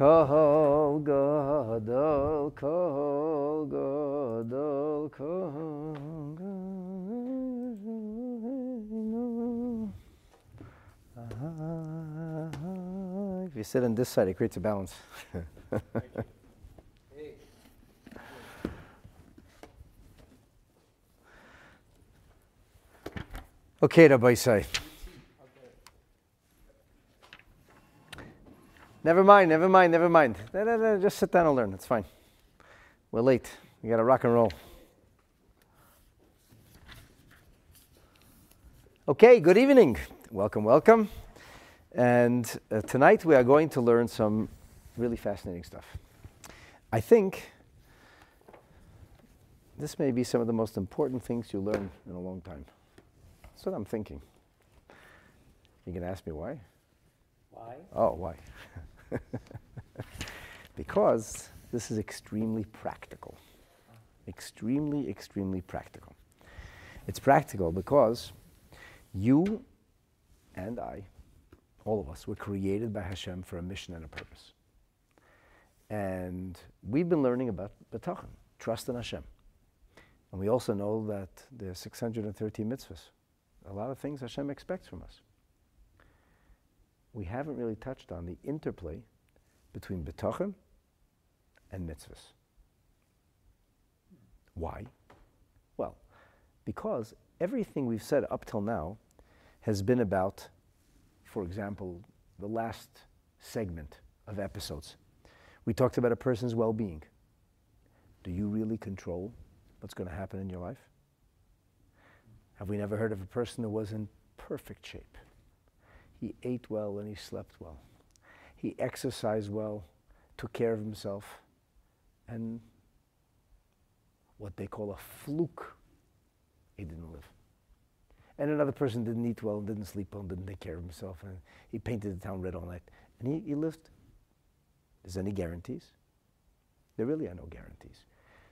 If you sit on this side, it creates a balance. okay, Rabbi Isai. Never mind, never mind, never mind. Just sit down and learn. It's fine. We're late. We got to rock and roll. Okay, good evening. Welcome, welcome. And uh, tonight we are going to learn some really fascinating stuff. I think this may be some of the most important things you learn in a long time. That's what I'm thinking. You can ask me why? Why? Oh, why? because this is extremely practical. Extremely, extremely practical. It's practical because you and I, all of us, were created by Hashem for a mission and a purpose. And we've been learning about bitachon, trust in Hashem. And we also know that there are 613 mitzvahs, a lot of things Hashem expects from us we haven't really touched on the interplay between bitachon and mitzvahs. Why? Well, because everything we've said up till now has been about, for example, the last segment of episodes. We talked about a person's well being. Do you really control what's going to happen in your life? Have we never heard of a person who was in perfect shape? He ate well and he slept well. He exercised well, took care of himself, and what they call a fluke, he didn't live. And another person didn't eat well and didn't sleep well and didn't take care of himself, and he painted the town red all night. And he, he lived. Is there any guarantees? There really are no guarantees.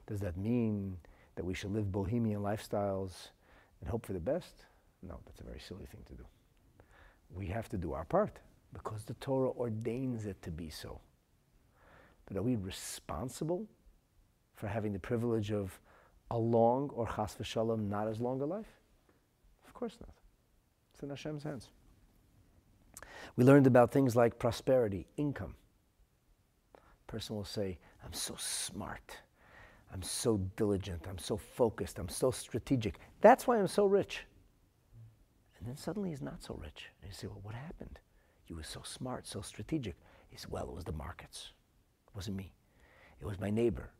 Does that mean that we should live bohemian lifestyles and hope for the best? No, that's a very silly thing to do we have to do our part because the Torah ordains it to be so. But are we responsible for having the privilege of a long or chas v'shalom not as long a life? Of course not. It's in Hashem's hands. We learned about things like prosperity, income. A person will say, I'm so smart. I'm so diligent. I'm so focused. I'm so strategic. That's why I'm so rich. And then suddenly he's not so rich. And you say, well, what happened? You were so smart, so strategic. He said, well, it was the markets. It wasn't me. It was my neighbor.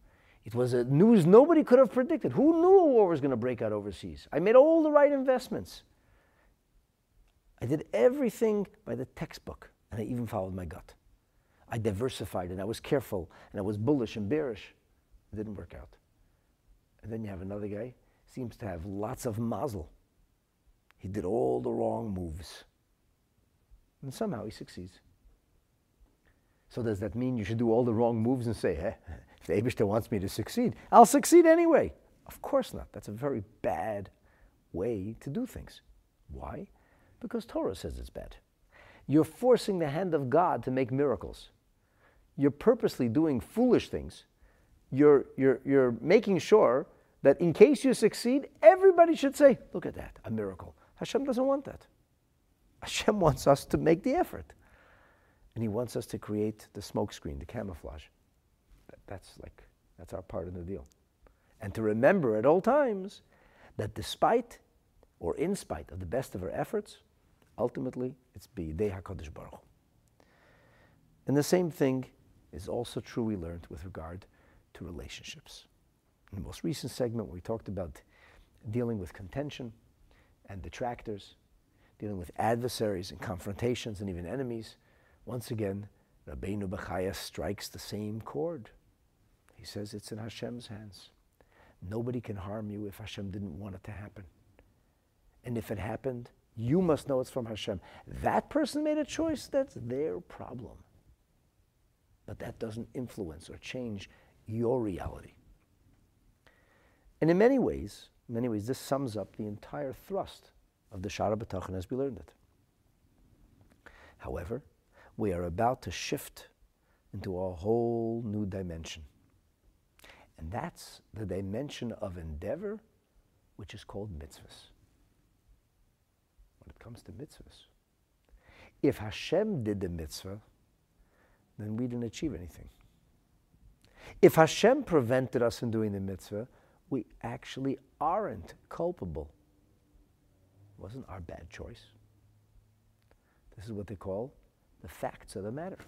It was a news nobody could have predicted. Who knew a war was going to break out overseas? I made all the right investments. I did everything by the textbook, and I even followed my gut. I diversified, and I was careful, and I was bullish and bearish. It didn't work out. And then you have another guy, seems to have lots of mazel. He did all the wrong moves. And somehow he succeeds. So does that mean you should do all the wrong moves and say, eh, if the Abishter wants me to succeed, I'll succeed anyway? Of course not. That's a very bad way to do things. Why? Because Torah says it's bad. You're forcing the hand of God to make miracles. You're purposely doing foolish things. You're, you're, you're making sure that in case you succeed, everybody should say, look at that, a miracle. Hashem doesn't want that. Hashem wants us to make the effort. And He wants us to create the smokescreen, the camouflage. That's like, that's our part of the deal. And to remember at all times that despite or in spite of the best of our efforts, ultimately it's B'yidei HaKadosh Baruch Hu. And the same thing is also true we learned with regard to relationships. In the most recent segment, we talked about dealing with contention, and detractors, dealing with adversaries and confrontations and even enemies, once again, Rabbeinu Bechaya strikes the same chord. He says it's in Hashem's hands. Nobody can harm you if Hashem didn't want it to happen. And if it happened, you must know it's from Hashem. That person made a choice, that's their problem. But that doesn't influence or change your reality. And in many ways, in many ways, this sums up the entire thrust of the Sha'ar HaBitachon as we learned it. However, we are about to shift into a whole new dimension. And that's the dimension of endeavor, which is called mitzvahs. When it comes to mitzvahs, if Hashem did the mitzvah, then we didn't achieve anything. If Hashem prevented us from doing the mitzvah, we actually aren't culpable. It wasn't our bad choice. This is what they call the facts of the matter.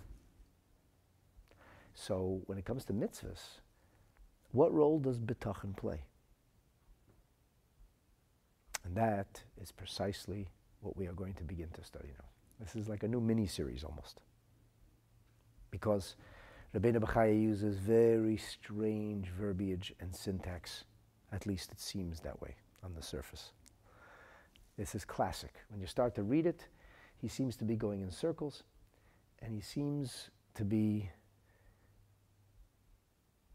So when it comes to mitzvahs, what role does bitachon play? And that is precisely what we are going to begin to study now. This is like a new mini series almost. Because Rabbeinu Bechaya uses very strange verbiage and syntax. At least it seems that way on the surface. This is classic. When you start to read it, he seems to be going in circles and he seems to be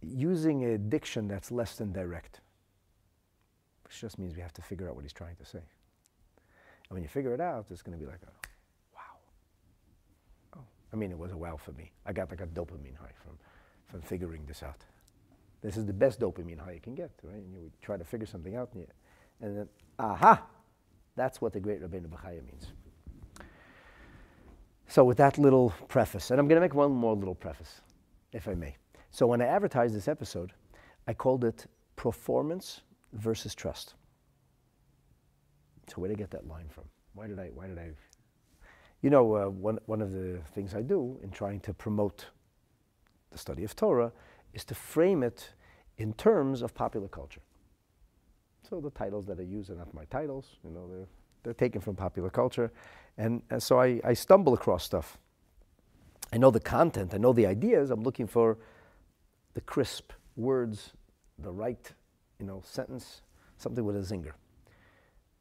using a diction that's less than direct, which just means we have to figure out what he's trying to say. And when you figure it out, it's going to be like a wow. Oh, I mean, it was a wow for me. I got like a dopamine high from, from figuring this out. This is the best dopamine high you can get, right? And you try to figure something out, and, you, and then, aha, that's what the great Rabbeinu Bechaya means. So, with that little preface, and I'm going to make one more little preface, if I may. So when I advertised this episode, I called it Performance versus Trust. So where did I get that line from? Why did I, why did I, you know, uh, one, one of the things I do in trying to promote the study of Torah is to frame it in terms of popular culture. So the titles that I use are not my titles, you know, they're, they're taken from popular culture. And, and so I, I stumble across stuff. I know the content, I know the ideas, I'm looking for the crisp words, the right, you know, sentence, something with a zinger.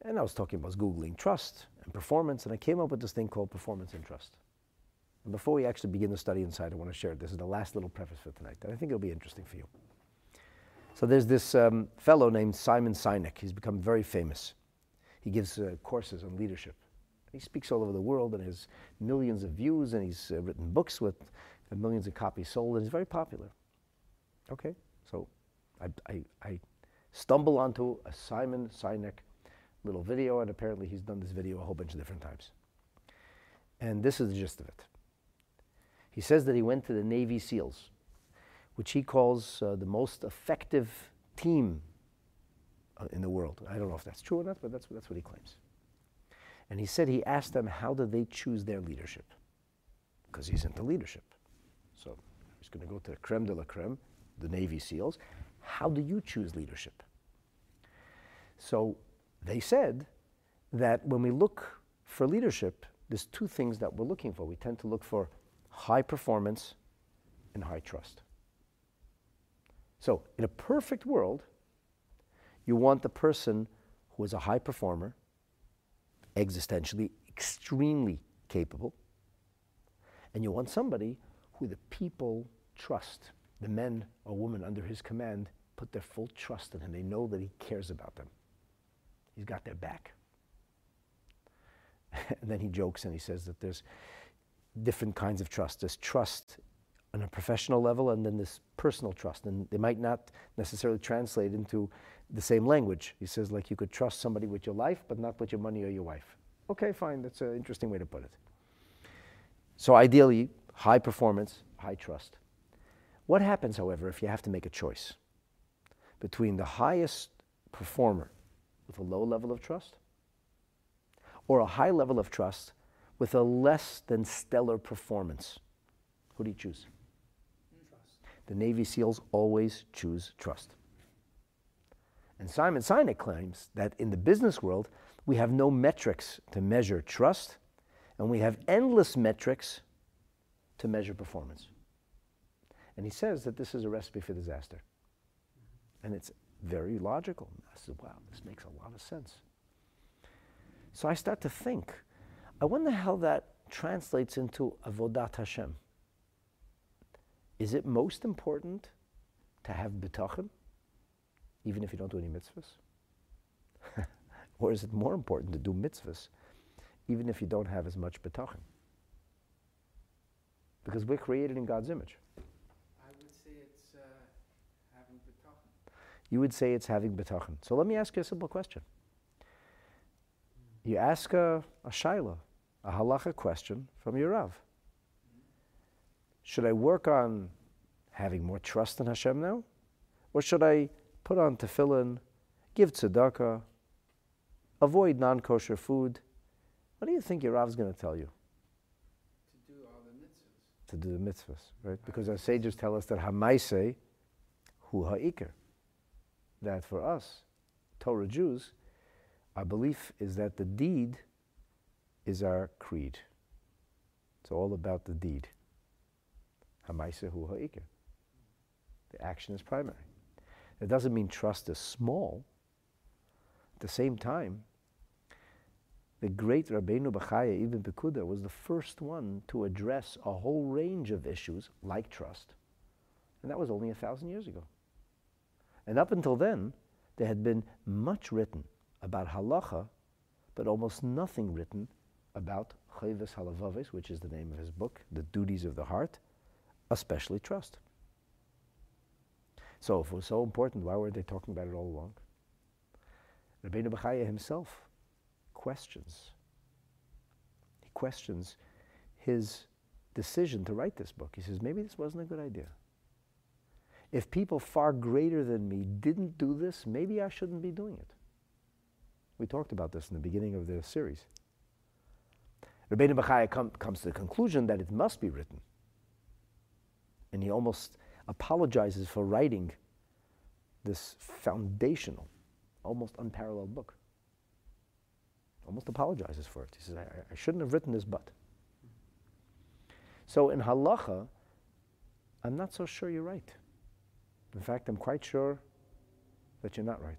And I was talking about Googling trust and performance, and I came up with this thing called performance and trust. Before we actually begin the study inside, I want to share. This is the last little preface for tonight, that I think it'll be interesting for you. So there's this um, fellow named Simon Sinek. He's become very famous. He gives uh, courses on leadership. He speaks all over the world and has millions of views, and he's uh, written books with uh, millions of copies sold, and he's very popular. Okay, so I, I, I stumble onto a Simon Sinek little video, and apparently he's done this video a whole bunch of different times. And this is the gist of it. He says that he went to the Navy SEALs, which he calls uh, the most effective team uh, in the world. I don't know if that's true or not, but that's, that's what he claims. And he said he asked them how did they choose their leadership? Because he's into leadership. So he's going to go to the creme de la creme the Navy SEALs, how do you choose leadership? So they said that when we look for leadership, there's two things that we're looking for. We tend to look for high performance and high trust. So, in a perfect world, you want the person who is a high performer, existentially extremely capable, and you want somebody who the people trust the men or women under his command put their full trust in him. They know that he cares about them. He's got their back. and then he jokes and he says that there's different kinds of trust. There's trust on a professional level and then this personal trust. And they might not necessarily translate into the same language. He says, like, you could trust somebody with your life, but not with your money or your wife. Okay, fine. That's an interesting way to put it. So, ideally, high performance, high trust. What happens, however, if you have to make a choice between the highest performer with a low level of trust or a high level of trust with a less than stellar performance? Who do you choose? Trust. The Navy SEALs always choose trust. And Simon Sinek claims that in the business world, we have no metrics to measure trust, and we have endless metrics to measure performance. And he says that this is a recipe for disaster. And it's very logical. I said, wow, this makes a lot of sense. So I start to think, I wonder how that translates into avodat Hashem. Is it most important to have bitachon, even if you don't do any mitzvahs? or is it more important to do mitzvahs, even if you don't have as much bitachon? because we're created in God's image. I would say it's uh, having bitachon. You would say it's having bitachon. So let me ask you a simple question. You ask a, a shaila, a halacha question from your Rav. Should I work on having more trust in Hashem now? Or should I put on tefillin, give tzedakah, avoid non kosher food? What do you think your Rav's going to tell you? To do all the mitzvahs. To do the mitzvahs, right? Because our sages tell us that hamaise hu ha'ikr. That for us, Torah Jews, our belief is that the deed is our creed. It's all about the deed. Hamaise hu. The action is primary. That doesn't mean trust is small. At the same time, the great Rabbeinu Bachaya Ibn Pekuda was the first one to address a whole range of issues like trust. And that was only a thousand years ago. And up until then, there had been much written about halacha, but almost nothing written about Chovos HaLevavos, which is the name of his book, the duties of the heart, especially trust. So if it was so important, why weren't they talking about it all along? Rabbeinu Bachaya himself questions. He questions his decision to write this book. He says, maybe this wasn't a good idea. If people far greater than me didn't do this, maybe I shouldn't be doing it. We talked about this in the beginning of the series. Rabbeinu Bachaya com- comes to the conclusion that it must be written. And he almost apologizes for writing this foundational, almost unparalleled book. Almost apologizes for it. He says, I, I shouldn't have written this, but. So in halacha, I'm not so sure you're right. In fact, I'm quite sure that you're not right.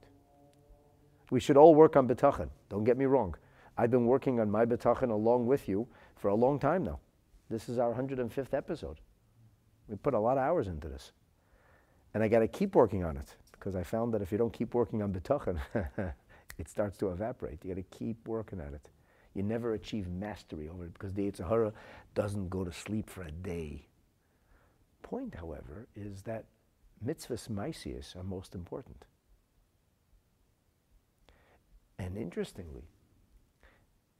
We should all work on bitachon. Don't get me wrong. I've been working on my bitachon along with you for a long time now. This is our 105th episode. We put a lot of hours into this. And I got to keep working on it because I found that if you don't keep working on bitachon, it starts to evaporate. You got to keep working at it. You never achieve mastery over it because the Yetzer Hara doesn't go to sleep for a day. Point, however, is that mitzvahs maisius are most important. And interestingly,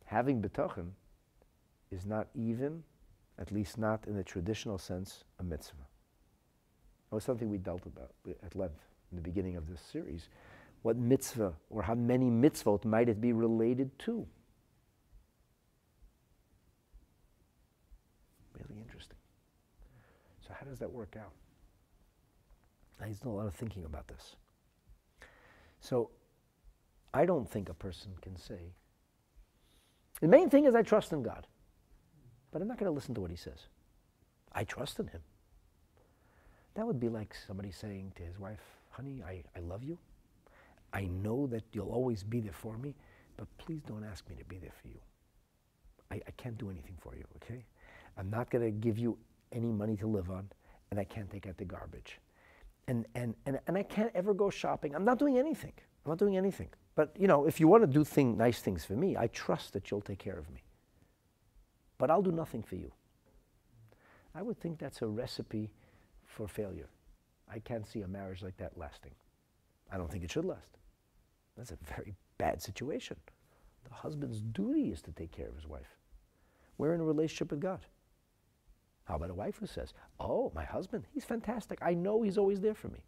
having bitachon is not even, at least not in the traditional sense, a mitzvah. That was something we dealt about at length in the beginning of this series. What mitzvah or how many mitzvot might it be related to? Really interesting. So, how does that work out? I to a lot of thinking about this. So, I don't think a person can say, the main thing is I trust in God, but I'm not going to listen to what he says. I trust in him. That would be like somebody saying to his wife, honey, I, I love you. I know that you'll always be there for me, but please don't ask me to be there for you. I, I can't do anything for you, okay? I'm not going to give you any money to live on, and I can't take out the garbage. And, and, and, and I can't ever go shopping. I'm not doing anything. I'm not doing anything. But, you know, if you want to do thing, nice things for me, I trust that you'll take care of me. But I'll do nothing for you. I would think that's a recipe for failure. I can't see a marriage like that lasting. I don't think it should last. That's a very bad situation. The husband's duty is to take care of his wife. We're in a relationship with God. How about a wife who says, Oh, my husband, he's fantastic. I know he's always there for me.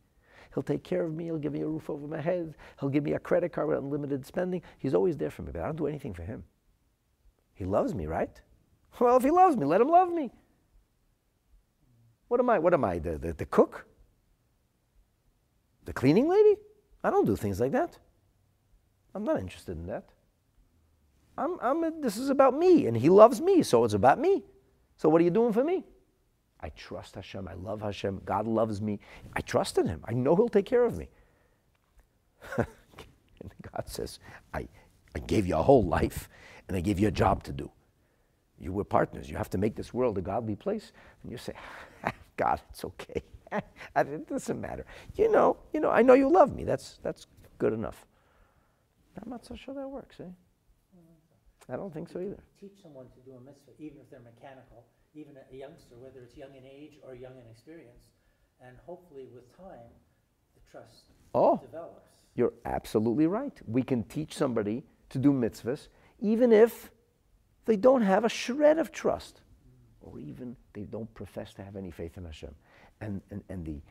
He'll take care of me. He'll give me a roof over my head. He'll give me a credit card with unlimited spending. He's always there for me, but I don't do anything for him. He loves me, right? Well, if he loves me, let him love me. What am I? What am I? The, the, the cook? The cleaning lady? I don't do things like that. I'm not interested in that. I'm, I'm a, this is about me, and he loves me, so it's about me. So what are you doing for me? I trust Hashem. I love Hashem. God loves me. I trust in Him. I know He'll take care of me. and God says, I, I gave you a whole life and I gave you a job to do. You were partners. You have to make this world a godly place. And you say, God, it's okay. it doesn't matter. You know, you know, I know you love me. That's, that's good enough. I'm not so sure that works, eh? I don't think so either. Teach someone to do a mitzvah, even if they're mechanical, even a youngster, whether it's young in age or young in experience, and hopefully with time, the trust oh, develops. You're absolutely right. We can teach somebody to do mitzvahs, even if they don't have a shred of trust, or even they don't profess to have any faith in Hashem. And, and, and the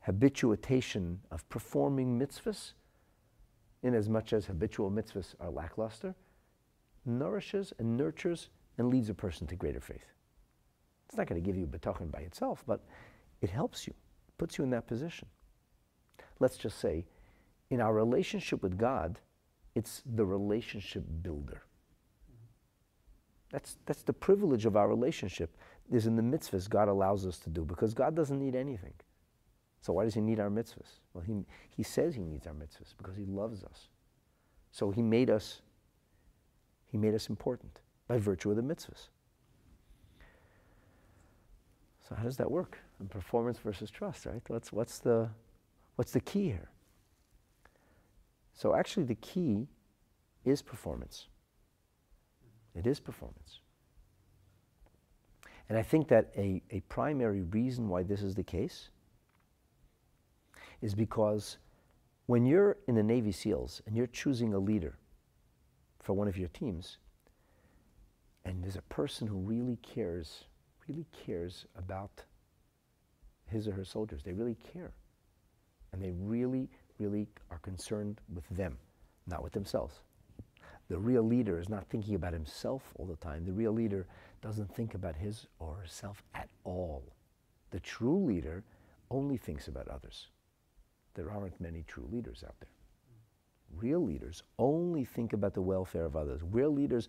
habituation of performing mitzvahs, in as much as habitual mitzvahs are lackluster, nourishes and nurtures and leads a person to greater faith. It's not going to give you bitachon by itself, but it helps you, puts you in that position. Let's just say, in our relationship with God, it's the relationship builder. That's, that's the privilege of our relationship, is in the mitzvahs God allows us to do, because God doesn't need anything. So why does he need our mitzvahs? Well, he, he says he needs our mitzvahs because he loves us. So he made us, he made us important by virtue of the mitzvahs. So how does that work? And performance versus trust, right? What's, what's, the, what's the key here? So actually the key is performance. It is performance. And I think that a, a primary reason why this is the case is because when you're in the Navy SEALs and you're choosing a leader for one of your teams, and there's a person who really cares really cares about his or her soldiers. They really care. And they really, really are concerned with them, not with themselves. The real leader is not thinking about himself all the time. The real leader doesn't think about his or herself at all. The true leader only thinks about others. There aren't many true leaders out there. Real leaders only think about the welfare of others. Real leaders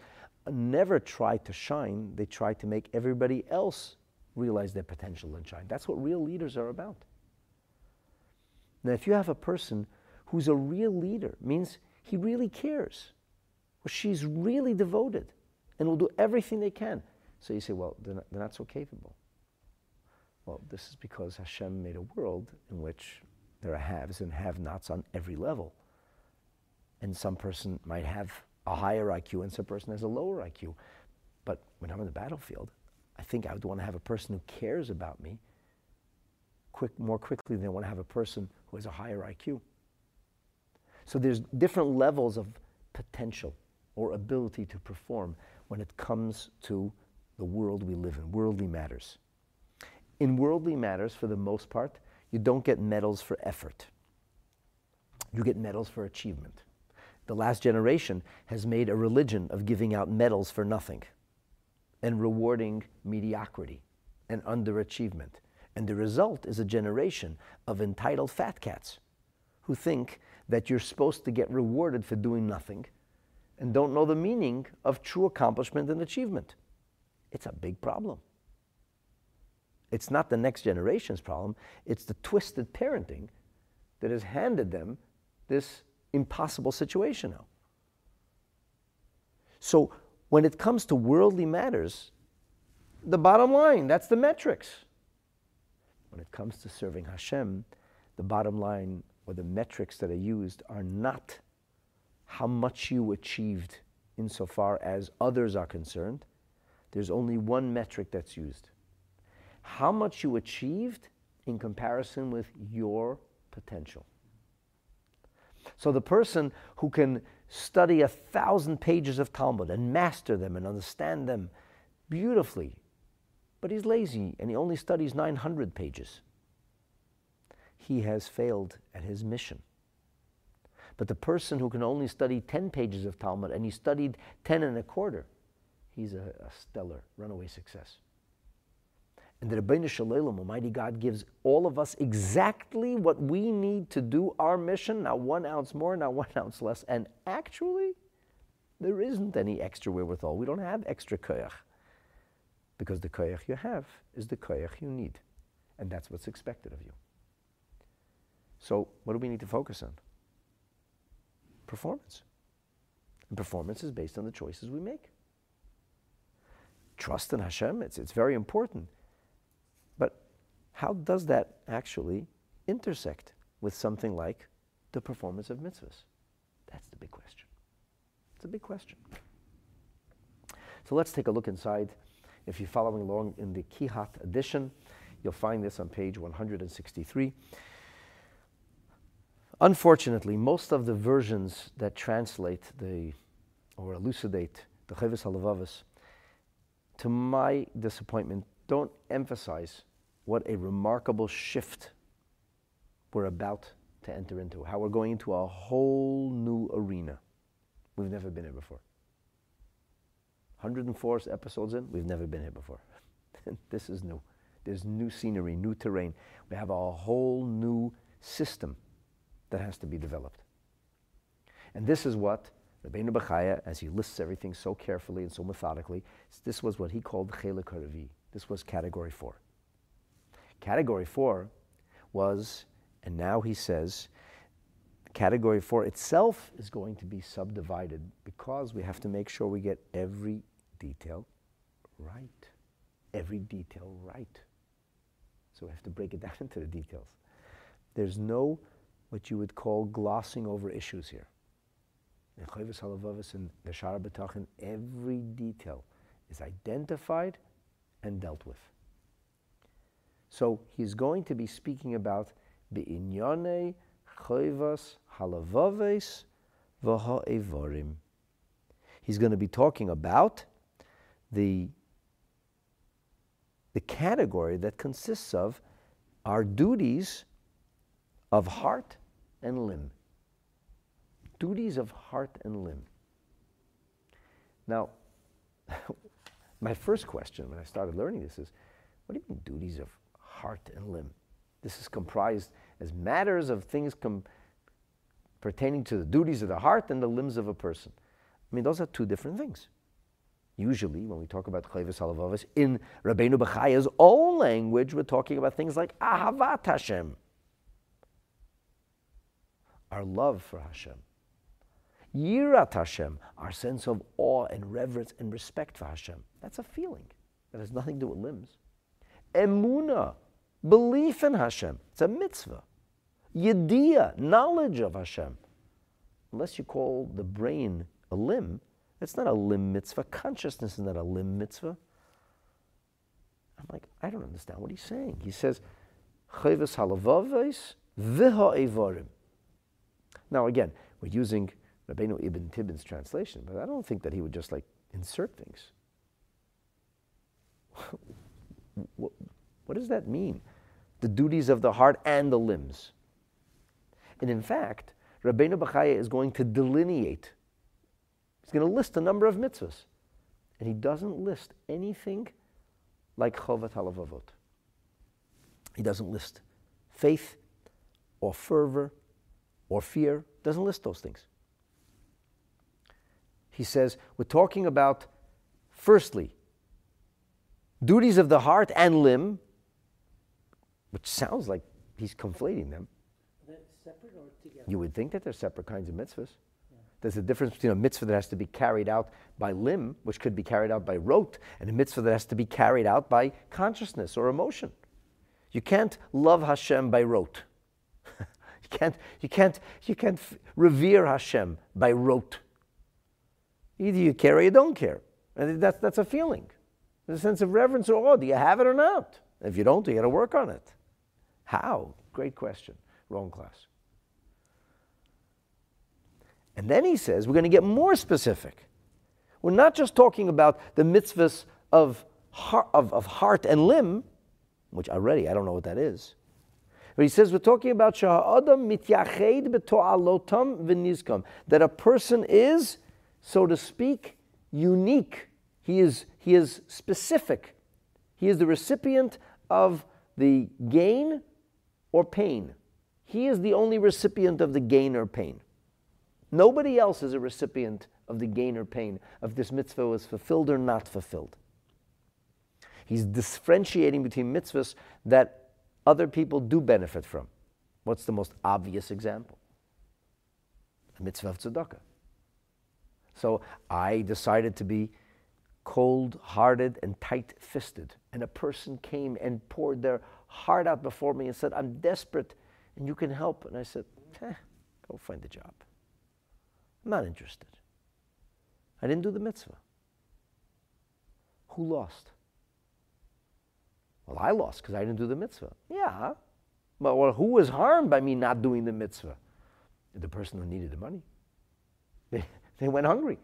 never try to shine, they try to make everybody else realize their potential and shine. That's what real leaders are about. Now, if you have a person who's a real leader, means he really cares, or she's really devoted and will do everything they can. So you say, well, they're not, they're not so capable. Well, this is because Hashem made a world in which there are haves and have nots on every level. And some person might have a higher IQ and some person has a lower IQ. But when I'm in the battlefield, I think I would want to have a person who cares about me quick, more quickly than I want to have a person who has a higher IQ. So there's different levels of potential or ability to perform when it comes to the world we live in, worldly matters. In worldly matters, for the most part, you don't get medals for effort. You get medals for achievement the last generation has made a religion of giving out medals for nothing and rewarding mediocrity and underachievement. And the result is a generation of entitled fat cats who think that you're supposed to get rewarded for doing nothing and don't know the meaning of true accomplishment and achievement. It's a big problem. It's not the next generation's problem, it's the twisted parenting that has handed them this impossible situation now. So when it comes to worldly matters, the bottom line, that's the metrics. When it comes to serving Hashem, the bottom line or the metrics that are used are not how much you achieved insofar as others are concerned. There's only one metric that's used. How much you achieved in comparison with your potential. So the person who can study a thousand pages of Talmud and master them and understand them beautifully, but he's lazy and he only studies 900 pages, he has failed at his mission. But the person who can only study 10 pages of Talmud and he studied 10 and a quarter, he's a, a stellar runaway success. And the Ribono Shel Almighty God, gives all of us exactly what we need to do our mission, not one ounce more, not one ounce less. And actually, there isn't any extra wherewithal. We don't have extra koyach. Because the koyach you have is the koyach you need. And that's what's expected of you. So, what do we need to focus on? Performance. And performance is based on the choices we make. Trust in Hashem, it's, it's very important. How does that actually intersect with something like the performance of mitzvahs? That's the big question. It's a big question. So let's take a look inside. If you're following along in the Kihat edition, you'll find this on page 163. Unfortunately, most of the versions that translate the or elucidate the Chovos HaLevavos, to my disappointment, don't emphasize what a remarkable shift we're about to enter into, how we're going into a whole new arena. We've never been here before. 104 episodes in, we've never been here before. this is new. There's new scenery, new terrain. We have a whole new system that has to be developed. And this is what Rabbeinu Bechaya, as he lists everything so carefully and so methodically, this was what he called Chelik Haravi. This was category four. Category four was, and now he says, category four itself is going to be subdivided because we have to make sure we get every detail right. Every detail right. So we have to break it down into the details. There's no what you would call glossing over issues here. In Chovos HaLevavos and the Sha'ar HaBitachon, every detail is identified and dealt with. So he's going to be speaking about Be'inyane Chovos HaLevavos V'ha'evorim. He's going to be talking about the, the category that consists of our duties of heart and limb duties of heart and limb. Now, my first question when I started learning this is what do you mean, duties of heart and limb? This is comprised as matters of things pertaining to the duties of the heart and the limbs of a person. I mean, those are two different things. Usually, when we talk about Chovos HaLevavos, in Rabbeinu Bechaya's own language, we're talking about things like Ahavat Hashem, our love for Hashem. Yirat Hashem, our sense of awe and reverence and respect for Hashem. That's a feeling that has nothing to do with limbs. Emuna, belief in Hashem. It's a mitzvah. Yediyah, knowledge of Hashem. Unless you call the brain a limb, it's not a limb mitzvah. Consciousness is not a limb mitzvah. I'm like, I don't understand what he's saying. He says, v'ha'evarim. Now again, we're using Rabbeinu Ibn Tibbon's translation, but I don't think that he would just like insert things. what does that mean? The duties of the heart and the limbs. And in fact, Rabbeinu Bechaya is going to delineate. He's going to list a number of mitzvahs. And he doesn't list anything like Chovat Halavavot. He doesn't list faith or fervor or fear. Doesn't list those things he says, we're talking about, firstly, duties of the heart and limb, which sounds like he's conflating them. separate or together? You would think that they're separate kinds of mitzvahs. Yeah. There's a difference between a mitzvah that has to be carried out by limb, which could be carried out by rote, and a mitzvah that has to be carried out by consciousness or emotion. You can't love Hashem by rote. you can't, you can't, you can't revere Hashem by rote. Either you care or you don't care. And that's, that's a feeling. There's a sense of reverence or awe. Do you have it or not? If you don't, you got to work on it. How? Great question. Wrong class. And then he says, we're going to get more specific. We're not just talking about the mitzvahs of heart, of, of heart and limb, which already I don't know what that is. But he says we're talking about shahadam mityached that a person is so to speak, unique. He is, he is specific. He is the recipient of the gain or pain. He is the only recipient of the gain or pain. Nobody else is a recipient of the gain or pain if this mitzvah was fulfilled or not fulfilled. He's differentiating between mitzvahs that other people do benefit from. What's the most obvious example? A mitzvah of tzedakah. So I decided to be cold hearted and tight fisted. And a person came and poured their heart out before me and said, I'm desperate and you can help. And I said, eh, go find a job. I'm not interested. I didn't do the mitzvah. Who lost? Well, I lost because I didn't do the mitzvah. Yeah. But well, who was harmed by me not doing the mitzvah? The person who needed the money. They, they went hungry.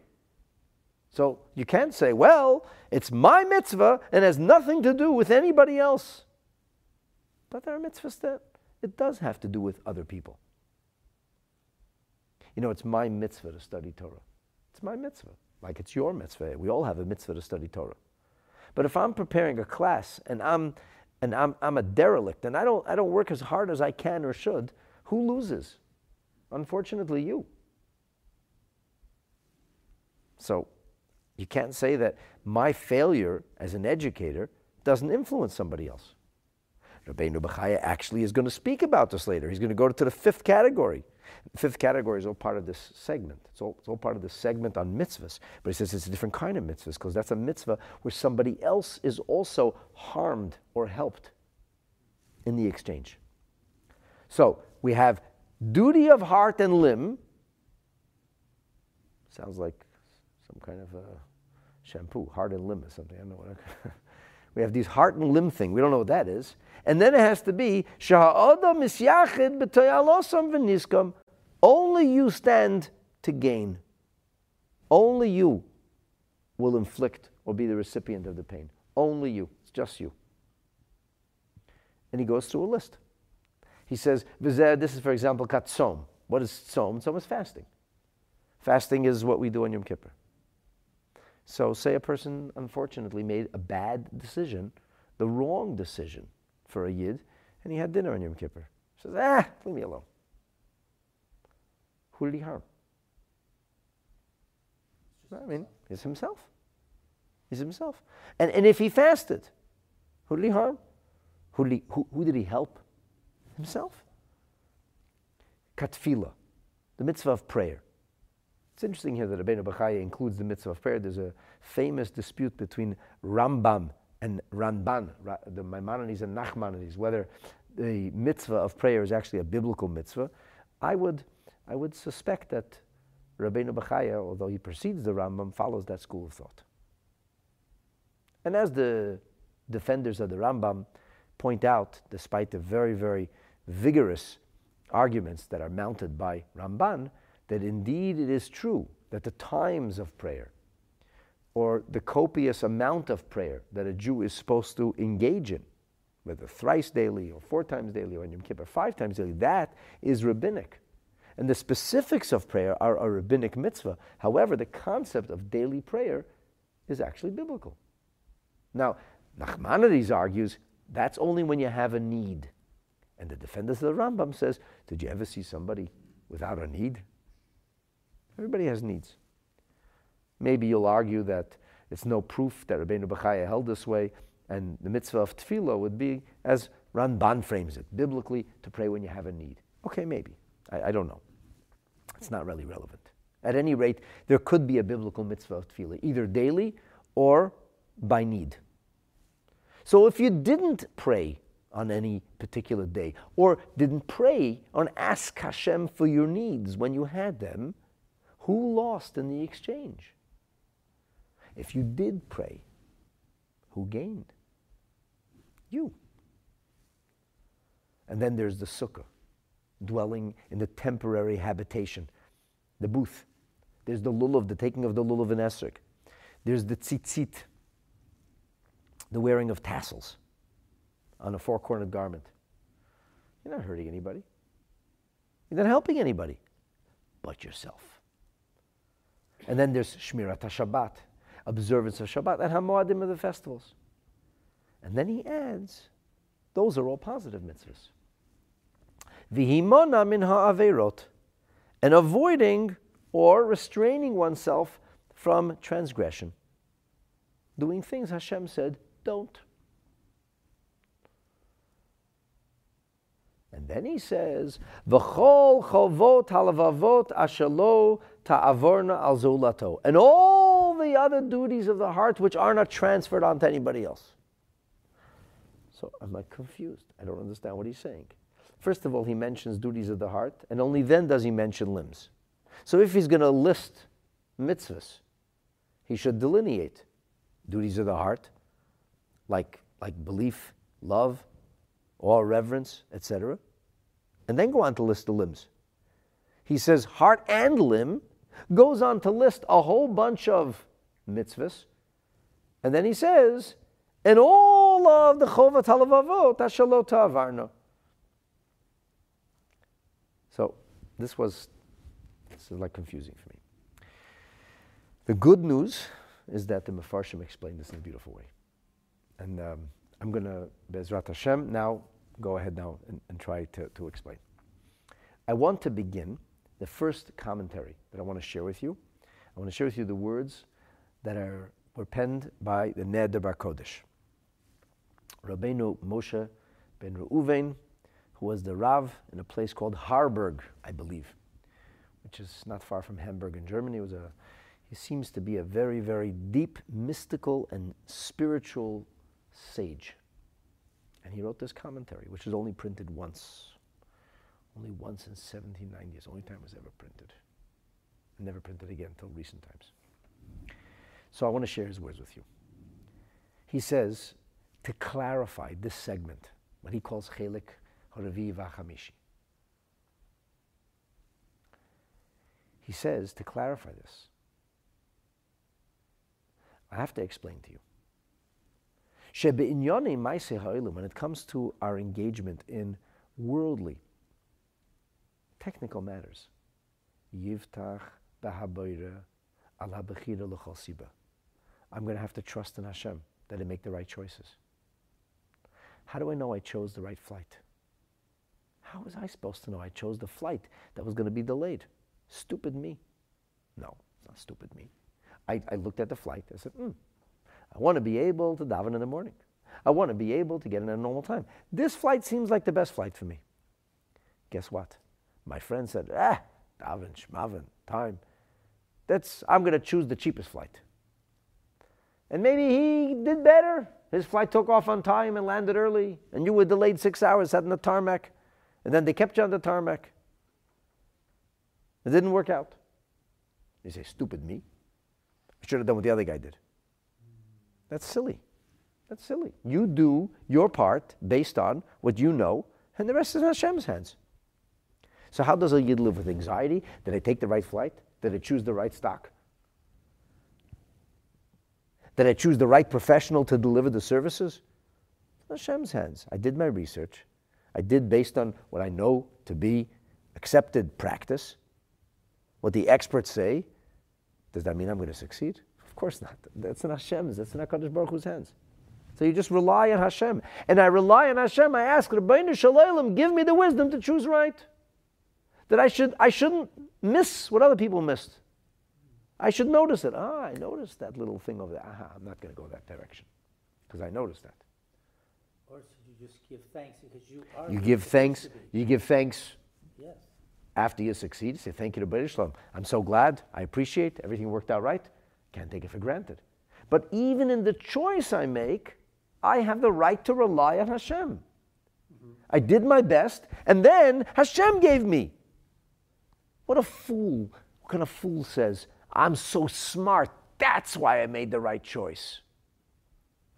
So you can't say, well, it's my mitzvah and has nothing to do with anybody else. But there are mitzvahs that it does have to do with other people. You know, it's my mitzvah to study Torah. It's my mitzvah, like it's your mitzvah. We all have a mitzvah to study Torah. But if I'm preparing a class and I'm and I'm, I'm a derelict and I don't, I don't work as hard as I can or should, who loses? Unfortunately, you. So you can't say that my failure as an educator doesn't influence somebody else. Rabbeinu Bechaya actually is going to speak about this later. He's going to go to the fifth category. Fifth category is all part of this segment. It's all, it's all part of this segment on mitzvahs. But he says it's a different kind of mitzvahs because that's a mitzvah where somebody else is also harmed or helped in the exchange. So we have duty of heart and limb. Sounds like some kind of a shampoo, heart and limb or something. I don't know what. We have these heart and limb thing. We don't know what that is. And then it has to be only you stand to gain. Only you will inflict or be the recipient of the pain. Only you. It's just you. And he goes through a list. He says, this is, for example, katsom. What is tzom? Tzom is fasting. Fasting is what we do on Yom Kippur. So, say a person unfortunately made a bad decision, the wrong decision for a yid, and he had dinner on Yom Kippur. He says, ah, leave me alone. Who did he harm? I mean, it's himself. He's himself. And, and if he fasted, who did he harm? Who did he, who, who did he help? Himself. Katfila, the mitzvah of prayer. It's interesting here that Rabbeinu Bachaya includes the mitzvah of prayer. There's a famous dispute between Rambam and Ramban, the Maimonides and Nachmanides, whether the mitzvah of prayer is actually a biblical mitzvah. I would I would suspect that Rabbeinu Bachaya, although he precedes the Rambam, follows that school of thought. And as the defenders of the Rambam point out, despite the very, very vigorous arguments that are mounted by Ramban, that indeed it is true that the times of prayer or the copious amount of prayer that a Jew is supposed to engage in, whether thrice daily or four times daily or in Yom Kippur five times daily, that is rabbinic. And the specifics of prayer are a rabbinic mitzvah. However, the concept of daily prayer is actually biblical. Now, Nachmanides argues that's only when you have a need. And the defenders of the Rambam says, did you ever see somebody without a need? Everybody has needs. Maybe you'll argue that it's no proof that Rabbeinu Bechaya held this way, and the mitzvah of tefillah would be, as Ramban frames it, biblically, to pray when you have a need. Okay, maybe. I, I don't know. It's not really relevant. At any rate, there could be a biblical mitzvah of tefillah, either daily or by need. So if you didn't pray on any particular day, or didn't pray on ask Hashem for your needs when you had them, who lost in the exchange? If you did pray, who gained? You. And then there's the sukkah dwelling in the temporary habitation, the booth. There's the lulav, the taking of the lulav in esrog. There's the tzitzit, the wearing of tassels on a four-cornered garment. You're not hurting anybody. You're not helping anybody but yourself. And then there's Shmirat HaShabbat, observance of Shabbat, and Hamoadim of the festivals. And then he adds, those are all positive mitzvahs. Vihimona min ha'averot, and avoiding or restraining oneself from transgression. Doing things Hashem said, don't. And then he says, V'chol chovot halavavot ashalo ta'avorna al zulato. And all the other duties of the heart which are not transferred onto anybody else. So I'm like confused. I don't understand what he's saying. First of all, he mentions duties of the heart, and only then does he mention limbs. So if he's going to list mitzvahs, he should delineate duties of the heart, like, like belief, love, awe, reverence, etc. And then go on to list the limbs. He says heart and limb, goes on to list a whole bunch of mitzvahs. And then he says, and all of the chovat halavavot ashalot avarno. So this was this is like confusing for me. The good news is that the Mefarshim explained this in a beautiful way. And um, I'm going to, Bezrat Hashem, now go ahead now and, and try to, to explain. I want to begin the first commentary that I want to share with you. I want to share with you the words that are, were penned by the Neder Bar Kodesh. Rabbeinu Moshe ben Reuven, who was the Rav in a place called Harburg, I believe, which is not far from Hamburg in Germany. It was a, he seems to be a very, very deep, mystical, and spiritual sage. And he wrote this commentary, which is only printed once. Only once in 1790. It's the only time it was ever printed. never printed again until recent times. So I want to share his words with you. He says, to clarify this segment, what he calls Chelik Horavi Vachamishi. He says, to clarify this, I have to explain to you. When it comes to our engagement in worldly, technical matters, Yivtach I'm going to have to trust in Hashem that I make the right choices. How do I know I chose the right flight? How was I supposed to know I chose the flight that was going to be delayed? Stupid me. No, it's not stupid me. I, I looked at the flight. I said, hmm, I want to be able to daven in the morning. I want to be able to get in at a normal time. This flight seems like the best flight for me. Guess what? My friend said, ah, daven, shmaven, time. That's, I'm going to choose the cheapest flight. And maybe he did better. His flight took off on time and landed early, and you were delayed six hours, sat in the tarmac, and then they kept you on the tarmac. It didn't work out. You say, stupid me. I should have done what the other guy did. That's silly. That's silly. You do your part based on what you know, and the rest is in Hashem's hands. So how does a yid live with anxiety? Did I take the right flight? Did I choose the right stock? Did I choose the right professional to deliver the services? Hashem's hands. I did my research. I did based on what I know to be accepted practice, what the experts say. Does that mean I'm going to succeed? Of course not. That's in Hashem's. That's in HaKadosh Baruch Hu's hands. So you just rely on Hashem. And I rely on Hashem. I ask, Ribono Shel Olam, give me the wisdom to choose right. That I, should, I shouldn't miss what other people missed. I should notice it. Ah, I noticed that little thing over there. Aha, I'm not going to go that direction because I noticed that. Or should you just give thanks because you are. You give thanks. You give thanks. Yes. After you succeed, say thank you to Beit Shalom. I'm so glad. I appreciate everything worked out right. Can't take it for granted. But even in the choice I make, I have the right to rely on Hashem. Mm-hmm. I did my best, and then Hashem gave me. What a fool! What kind of fool says, I'm so smart. That's why I made the right choice.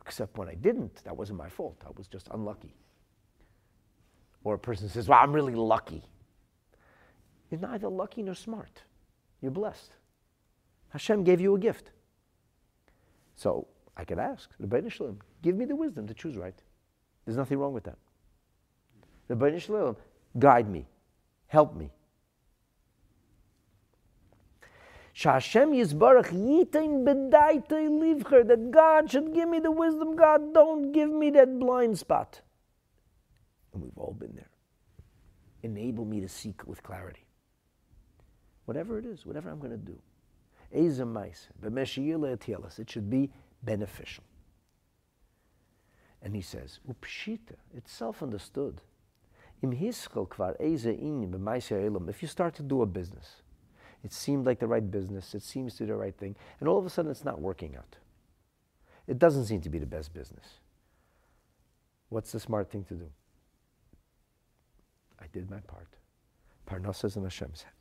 Except when I didn't, that wasn't my fault. I was just unlucky. Or a person says, Well, I'm really lucky. You're neither lucky nor smart. You're blessed. Hashem gave you a gift. So I could ask, the Ribono Shel Olam, give me the wisdom to choose right. There's nothing wrong with that. The Ribono Shel Olam, guide me, help me. Shashem Yisbarach Yitain Bedaitei Livcher, that God should give me the wisdom. God, don't give me that blind spot. And we've all been there. Enable me to seek with clarity. Whatever it is, whatever I'm going to do. It should be beneficial. And he says, Upshita, it's self understood. If you start to do a business, it seemed like the right business. It seems to be the right thing. And all of a sudden, it's not working out. It doesn't seem to be the best business. What's the smart thing to do? I did my part. Parnassas and Hashem's hands.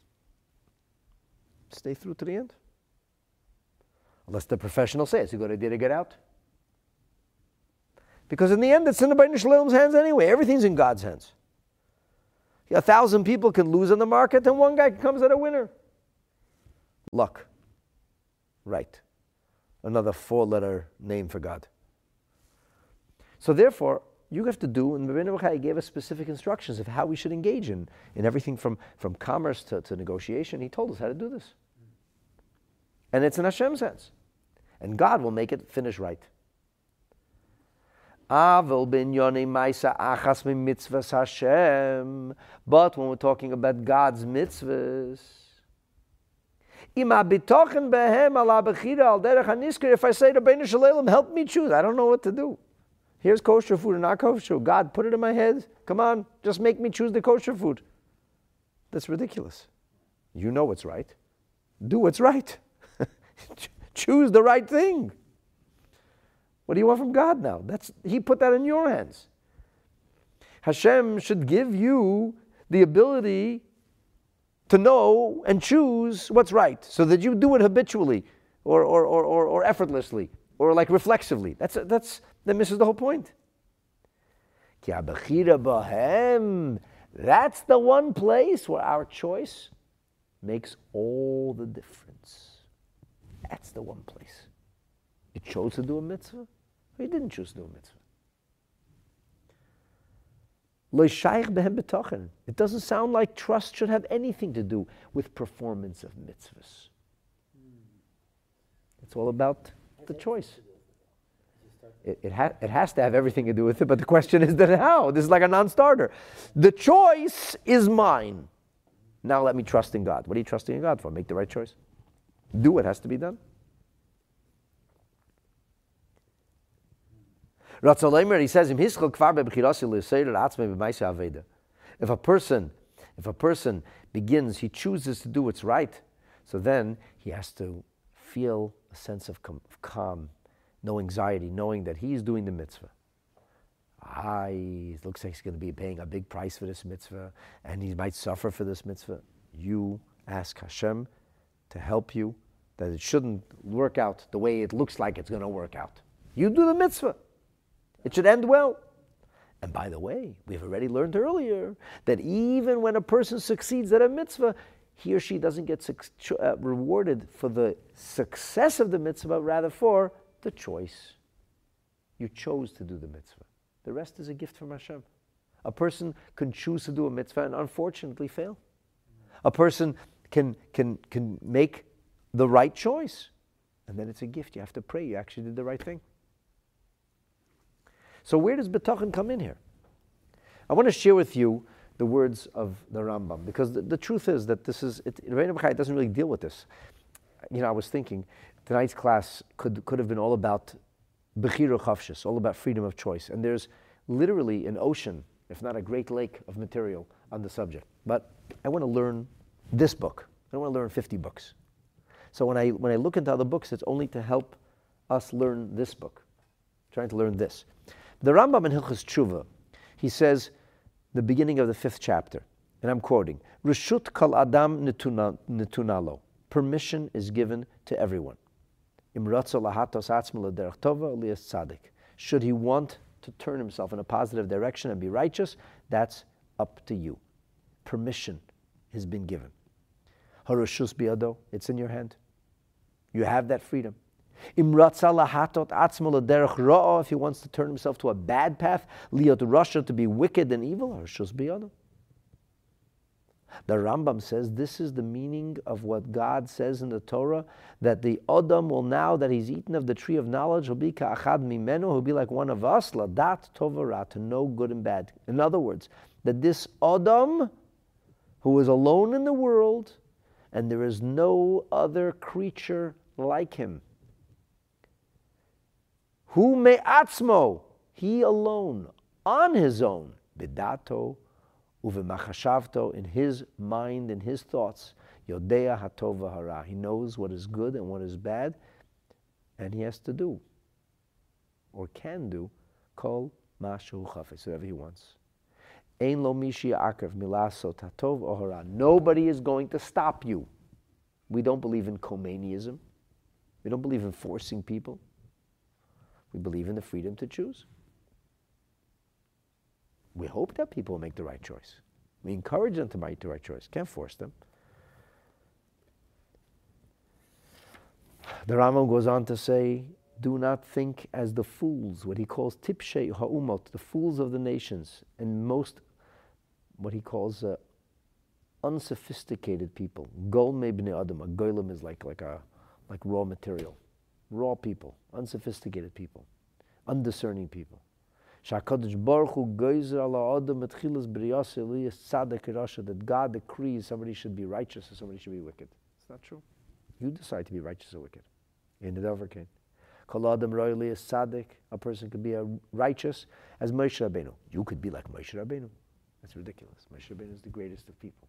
Stay through to the end. Unless the professional says, you got a day to get out. Because in the end, it's in the Bain Shalom's hands anyway. Everything's in God's hands. A thousand people can lose in the market, and one guy comes out a winner. Luck. Right. Another four letter name for God. So therefore, you have to do, and Rabbeinu Bachai gave us specific instructions of how we should engage in, in everything from, from commerce to, to negotiation. He told us how to do this. And it's in Hashem's hands. And God will make it finish right. But when we're talking about God's mitzvahs, if I say to Beinu help me choose, I don't know what to do. Here's kosher food and not kosher. God, put it in my head. Come on, just make me choose the kosher food. That's ridiculous. You know what's right. Do what's right. choose the right thing. What do you want from God now? That's, he put that in your hands. Hashem should give you the ability to know and choose what's right so that you do it habitually or, or, or, or, or effortlessly or like reflexively. That's, that's, that misses the whole point. That's the one place where our choice makes all the difference. That's the one place. You chose to do a mitzvah, or you didn't choose to do a mitzvah. It doesn't sound like trust should have anything to do with performance of mitzvahs. It's all about the choice. It, it, ha- it has to have everything to do with it, but the question is then how? This is like a non starter. The choice is mine. Now let me trust in God. What are you trusting in God for? Make the right choice. Do what has to be done. He says, if a person, if a person begins, he chooses to do what's right, so then he has to feel a sense of calm no anxiety, knowing that he's doing the mitzvah. Ah, it looks like he's going to be paying a big price for this mitzvah, and he might suffer for this mitzvah. You ask Hashem to help you that it shouldn't work out the way it looks like it's going to work out. You do the mitzvah. It should end well. And by the way, we've already learned earlier that even when a person succeeds at a mitzvah, he or she doesn't get uh, rewarded for the success of the mitzvah, rather for the choice. You chose to do the mitzvah. The rest is a gift from Hashem. A person can choose to do a mitzvah and unfortunately fail. A person can, can, can make the right choice. And then it's a gift. You have to pray. You actually did the right thing. So where does Bitachon come in here? I want to share with you the words of the Rambam because the, the truth is that this is, it, it doesn't really deal with this. You know, I was thinking, tonight's class could, could have been all about Bechira Chofshis, all about freedom of choice. And there's literally an ocean, if not a great lake, of material on the subject. But I want to learn this book. I don't want to learn 50 books. So when I, when I look into other books, it's only to help us learn this book, trying to learn this. The Rambam in Hilchas Tshuva, he says, the beginning of the fifth chapter, and I'm quoting, Rishut kal adam netunalo. Permission is given to everyone. Should he want to turn himself in a positive direction and be righteous, that's up to you. Permission has been given. Harushus biado, it's in your hand. You have that freedom. If he wants to turn himself to a bad path, liot rasha to be wicked and evil, harushus biado. The Rambam says this is the meaning of what God says in the Torah that the Adam will now that he's eaten of the tree of knowledge will be ka'achad mimenu, he'll be like one of us, ladat tovara, to know good and bad. In other words, that this Adam, who is alone in the world, and there is no other creature like him, who me'atzmo, he alone, on his own, bedato uvemachashavto, in his mind, in his thoughts, yodea hatova hara. He knows what is good and what is bad, and he has to do, or can do, kol mashu chafes, whatever he wants. Ein lo mishi akav milaso tatov ohara. Nobody is going to stop you. We don't believe in Khomeiniism. We don't believe in forcing people. We believe in the freedom to choose. We hope that people will make the right choice. We encourage them to make the right choice. Can't force them. The Rambam goes on to say, do not think as the fools, what he calls tipshei ha'umot, the fools of the nations, and most, what he calls uh, unsophisticated people. Gol bnei adam, a golim is like, like, a, like raw material. Raw people, unsophisticated people, undiscerning people. Shakadosh Baruch Hu geizer ala adam et chilas briyas tzaddik that God decrees somebody should be righteous or somebody should be wicked. It's not true. You decide to be righteous or wicked. In the overcame. Kol adam royally is tzaddik. A person could be a righteous as Moshe Rabbeinu. You could be like Moshe Rabbeinu. That's ridiculous. Moshe Rabbeinu is the greatest of people.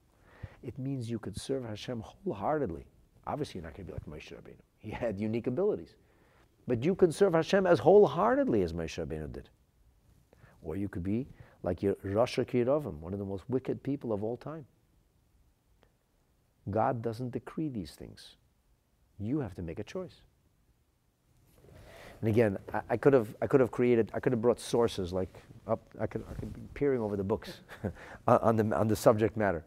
It means you could serve Hashem wholeheartedly. Obviously, you're not going to be like Moshe Rabbeinu. He had unique abilities. But you could serve Hashem as wholeheartedly as Moshe Rabbeinu did. Or you could be like your Rasha K'Yeravam, one of the most wicked people of all time. God doesn't decree these things. You have to make a choice. And again, I, I, could have I could have created I could have brought sources like up I could I could be peering over the books on the on the subject matter.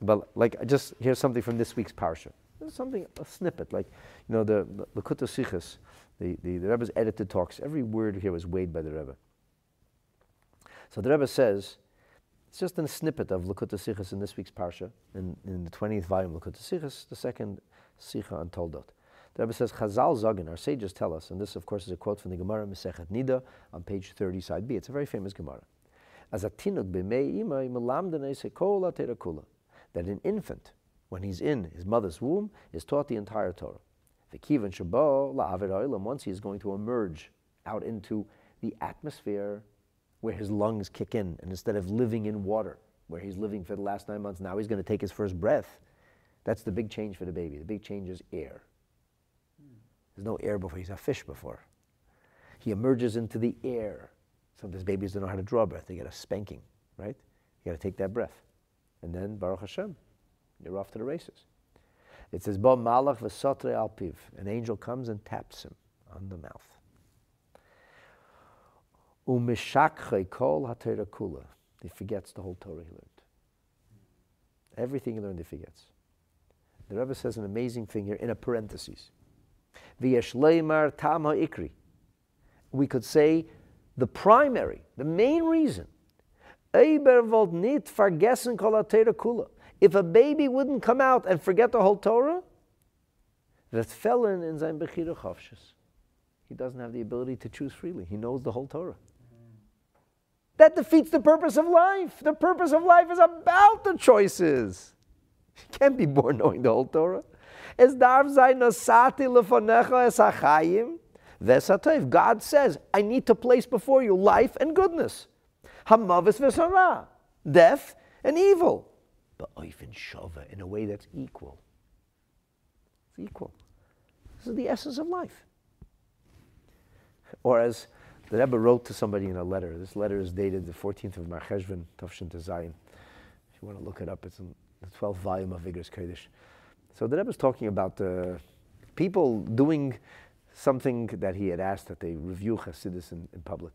But like just here's something from this week's parsha. Something a snippet like you know the Likkutei Sichos, the, the the Rebbe's edited talks. Every word here was weighed by the Rebbe. So the Rebbe says it's just a snippet of Likkutei Sichos in this week's parsha in, in the 20th volume of Likkutei Sichos, the second Sicha on Toldot. The Rebbe says, Chazal Zagin, our sages tell us, and this, of course, is a quote from the Gemara Masechet Nida on page 30, side B. It's a very famous Gemara. As a tinuk that an infant, when he's in his mother's womb, is taught the entire Torah. V'kivan shabo la'avid once he is going to emerge out into the atmosphere where his lungs kick in, and instead of living in water, where he's living for the last nine months, now he's going to take his first breath. That's the big change for the baby. The big change is air. There's no air before, he's a fish before. He emerges into the air. Sometimes babies don't know how to draw breath, they get a spanking, right? You got to take that breath. And then, Baruch Hashem, you're off to the races. It says, Bo malach v'sotre alpiv. An angel comes and taps him on the mouth. Umishakche kol ha kula. He forgets the whole Torah he learned. Everything he learned, he forgets. The Rebbe says an amazing thing here in a parenthesis. V'yeshleimar tam ikri. We could say the primary, the main reason. Eiber nit vergessen kol kula. If a baby wouldn't come out and forget the whole Torah, that fellen in sein bechira He doesn't have the ability to choose freely. He knows the whole Torah. That defeats the purpose of life. The purpose of life is about the choices. You can't be born knowing the whole Torah. Es darf sein nosati lefonecha es achayim vesatayv. God says, I need to place before you life and goodness. Hamavis v'sara. Death and evil. But oifin shova in a way that's equal. It's equal. This is the essence of life. Or as the Rebbe wrote to somebody in a letter. This letter is dated the 14th of Marcheshvan, Tafshin Tezayin. If you want to look it up, it's in the 12th volume of Igros Kodesh. So the Rebbe is talking about uh, people doing something that he had asked that they review Hasidus in, in public.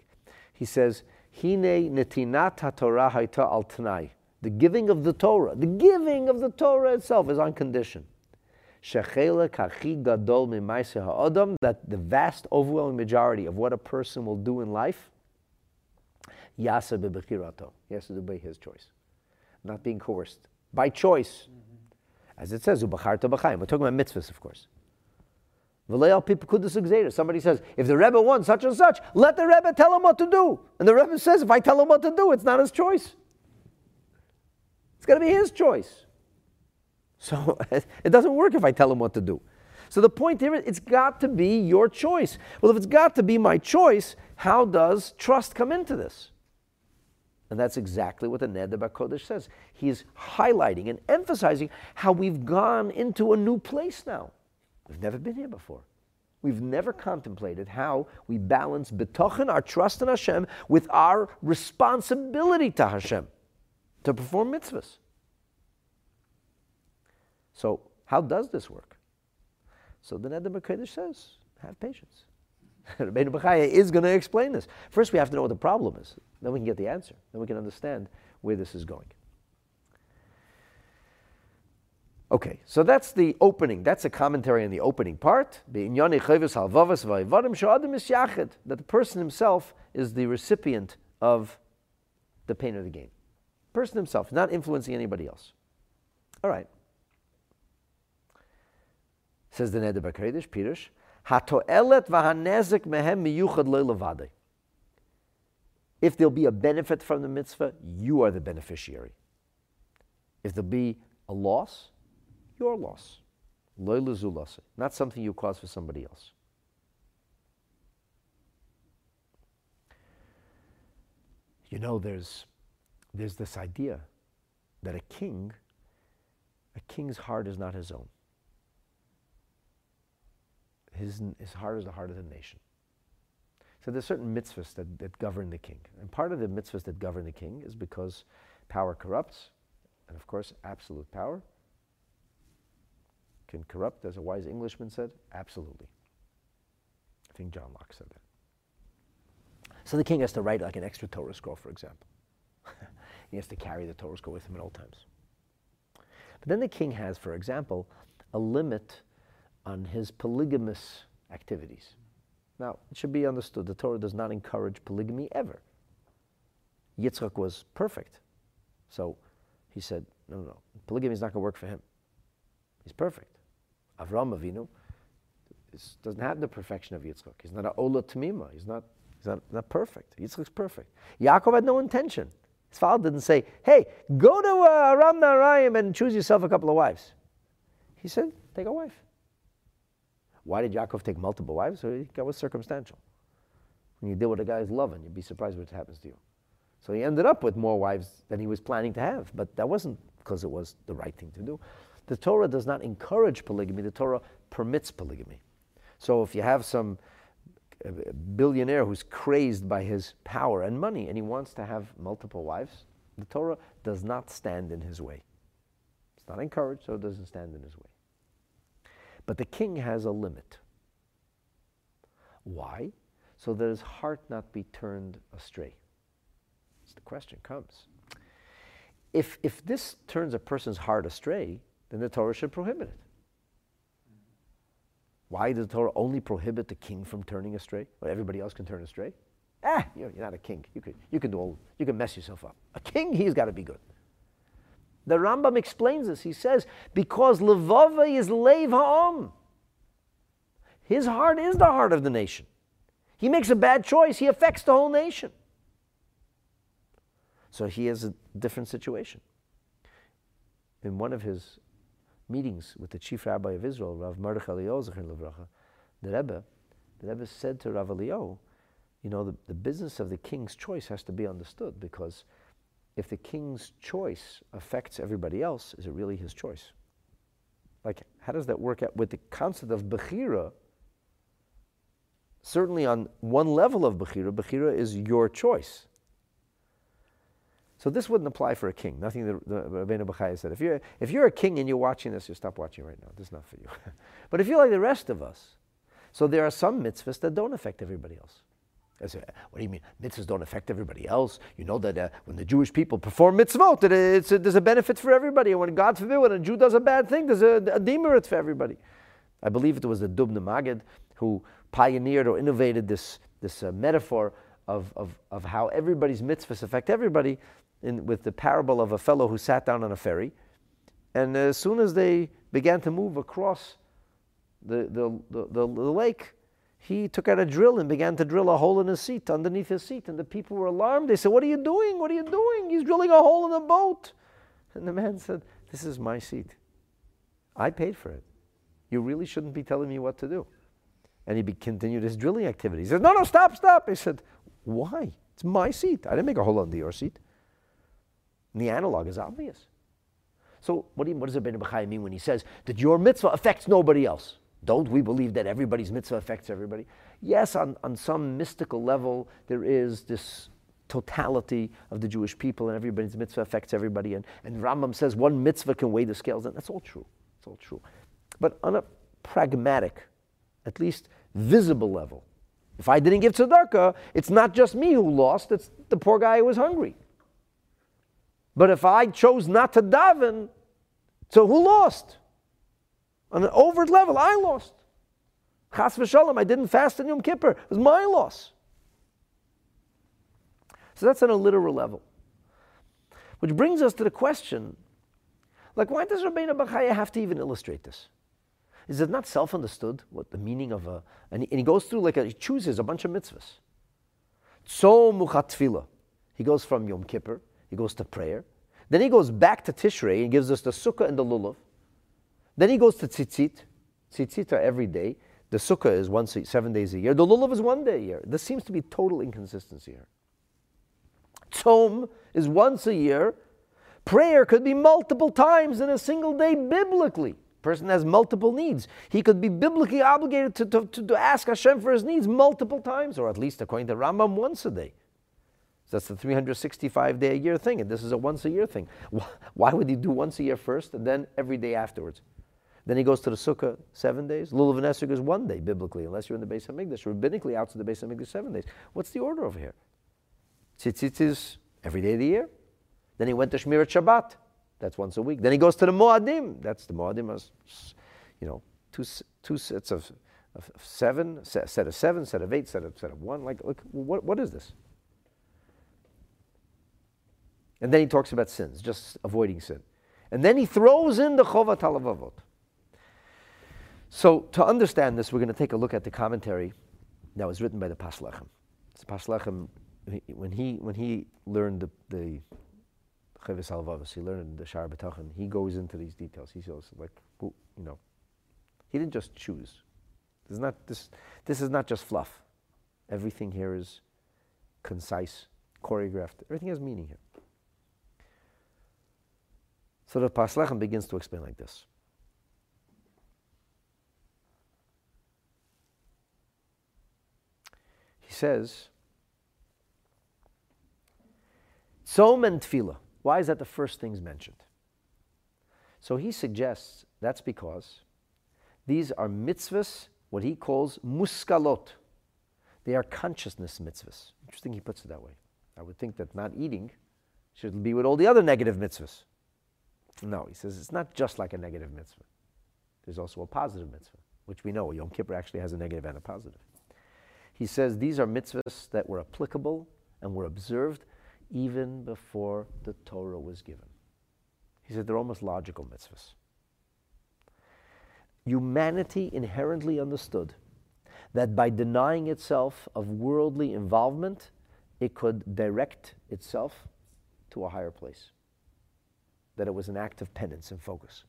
He says, Hine netinat haTorah al tanai. The giving of the Torah, the giving of the Torah itself is on condition that the vast, overwhelming majority of what a person will do in life. He has to do by his choice, not being coerced. By choice. Mm-hmm. As it says. We're talking about mitzvahs, of course. Somebody says, if the Rebbe wants such and such, let the Rebbe tell him what to do. And the Rebbe says, if I tell him what to do, it's not his choice. Got to be his choice. So it doesn't work if I tell him what to do. So the point here is it's got to be your choice. Well, if it's got to be my choice, how does trust come into this? And that's exactly what the Neder Kodesh says. He's highlighting and emphasizing how we've gone into a new place now. We've never been here before. We've never contemplated how we balance bitachon, our trust in Hashem, with our responsibility to Hashem to perform mitzvahs. So, how does this work? So the Neder B'Kodesh says, have patience. Rabbeinu Bechaya is going to explain this. First, we have to know what the problem is. Then we can get the answer. Then we can understand where this is going. Okay, so that's the opening. That's a commentary on the opening part. That the person himself is the recipient of the pain of the gain. Person himself, not influencing anybody else. All right. Says the Neder Bakadish, Pirush, Hatoelet v'hanezek mehem miyuchad levade. If there'll be a benefit from the mitzvah, you are the beneficiary. If there'll be a loss, your loss. Not something you cause for somebody else. You know, there's, there's this idea that a king, a king's heart is not his own. His, his heart is the heart of the nation. So there's certain mitzvahs that, that govern the king. And part of the mitzvahs that govern the king is because power corrupts, and of course, absolute power can corrupt, as a wise Englishman said? Absolutely. I think John Locke said that. So the king has to write like an extra Torah scroll, for example. he has to carry the Torah scroll with him at all times. But then the king has, for example, a limit on his polygamous activities. Now, it should be understood the Torah does not encourage polygamy ever. Yitzchak was perfect. So he said, no, no, polygamy is not going to work for him. He's perfect. Avram Avinu is, doesn't have the perfection of Yitzchak. He's not an Ola Tamima. He's not, he's not, not perfect. Yitzchak's perfect. Yaakov had no intention. His father didn't say, hey, go to uh, Aram Naharaim and choose yourself a couple of wives. He said, take a wife. Why did Yaakov take multiple wives? So that was circumstantial. When you deal with a guy's loving, you'd be surprised what happens to you. So he ended up with more wives than he was planning to have, but that wasn't because it was the right thing to do. The Torah does not encourage polygamy, the Torah permits polygamy. So if you have some billionaire who's crazed by his power and money and he wants to have multiple wives, the Torah does not stand in his way. It's not encouraged, so it doesn't stand in his way. But the king has a limit. Why? So that his heart not be turned astray. So the question comes. If, if this turns a person's heart astray, then the Torah should prohibit it. Why does the Torah only prohibit the king from turning astray? Well, everybody else can turn astray. Ah, you're, you're not a king. You can, you can do all, you can mess yourself up. A king, he's got to be good. The Rambam explains this. He says, because Levava is Lev Ha'om. His heart is the heart of the nation. He makes a bad choice, he affects the whole nation. So he has a different situation. In one of his meetings with the chief rabbi of Israel, Rav Mordechai Eliyahu, the Rebbe, the Rebbe said to Rav Eliyahu, you know, the, the business of the king's choice has to be understood because if the king's choice affects everybody else, is it really his choice? Like, how does that work out with the concept of Bechira? Certainly, on one level of Bechira, Bechira is your choice. So this wouldn't apply for a king. Nothing that Rabbeinu Bechaya said. If you're, if you're a king and you're watching this, you stop watching right now. This is not for you. but if you're like the rest of us, so there are some mitzvahs that don't affect everybody else. I say, what do you mean? Mitzvahs don't affect everybody else. You know that uh, when the Jewish people perform mitzvot, it's there's a benefit for everybody. And when God forbid, when a Jew does a bad thing, there's a, a demerit for everybody. I believe it was the Dubno Maggid who pioneered or innovated this, this uh, metaphor of, of, of how everybody's mitzvahs affect everybody in, with the parable of a fellow who sat down on a ferry. And as soon as they began to move across the, the, the, the, lake, he took out a drill and began to drill a hole in his seat, underneath his seat. And the people were alarmed. They said, What are you doing? What are you doing? He's drilling a hole in the boat. And the man said, This is my seat. I paid for it. You really shouldn't be telling me what to do. And he continued his drilling activity. He said, No, no, stop, stop. He said, Why? It's my seat. I didn't make a hole under your seat. And the analog is obvious. So, what, do you, what does Rabbeinu Bechai mean when he says that your mitzvah affects nobody else? Don't we believe that everybody's mitzvah affects everybody? Yes, on, on some mystical level, there is this totality of the Jewish people, and everybody's mitzvah affects everybody. And, and Rambam says one mitzvah can weigh the scales, and that's all true. It's all true. But on a pragmatic, at least visible level. If I didn't give tzedakah, it's not just me who lost, it's the poor guy who was hungry. But if I chose not to daven, so who lost? On an overt level, I lost. Chas v'shalom, I didn't fast in Yom Kippur. It was my loss. So that's on a literal level. Which brings us to the question, like why does Rabbeinu Bachaya have to even illustrate this? Is it not self-understood what the meaning of a, and he, and he goes through like a, he chooses a bunch of mitzvahs. Tzom muchat He goes from Yom Kippur, he goes to prayer. Then he goes back to Tishrei and gives us the sukkah and the lulav. Then he goes to tzitzit. Tzitzit are every day. The sukkah is once seven days a year. The lulav is one day a year. There seems to be total inconsistency here. Tzom is once a year. Prayer could be multiple times in a single day biblically. Person has multiple needs. He could be biblically obligated to, to, to, to ask Hashem for his needs multiple times, or at least according to Rambam, once a day. That's the 365 day a year thing, and this is a once a year thing. Why would he do once a year first and then every day afterwards? Then he goes to the sukkah seven days. Lulav and Esrog is one day biblically, unless you're in the Beis Hamikdash. Rabbinically, outside the Beis Hamikdash, seven days. What's the order over here? Tzitzit is every day of the year. Then he went to Shmirat Shabbat. That's once a week. Then he goes to the Moadim. That's the Moadim as, you know, two, two sets of, of seven, set, set of seven, set of eight, set of, set of one. Like, look, what, what is this? And then he talks about sins, just avoiding sin. And then he throws in the Chovat HaLevavot. So to understand this, we're going to take a look at the commentary that was written by the Pas Lechem. The Pas Lechem, when he, when he learned the, Chovos HaLevavos, he learned the Sha'ar HaBitachon, he goes into these details. He says, like, you know, he didn't just choose. This is not, this, this is not just fluff. Everything here is concise, choreographed. Everything has meaning here. So the Pas Lechem begins to explain like this. He says, Tzom and Tefillah. Why is that the first things mentioned? So he suggests that's because these are mitzvahs, what he calls muskalot. They are consciousness mitzvahs. Interesting he puts it that way. I would think that not eating should be with all the other negative mitzvahs. No, he says it's not just like a negative mitzvah. There's also a positive mitzvah, which we know Yom Kippur actually has a negative and a positive. He says these are mitzvahs that were applicable and were observed even before the Torah was given. He said they're almost logical mitzvahs. Humanity inherently understood that by denying itself of worldly involvement, it could direct itself to a higher place. That it was an act of penance and focus.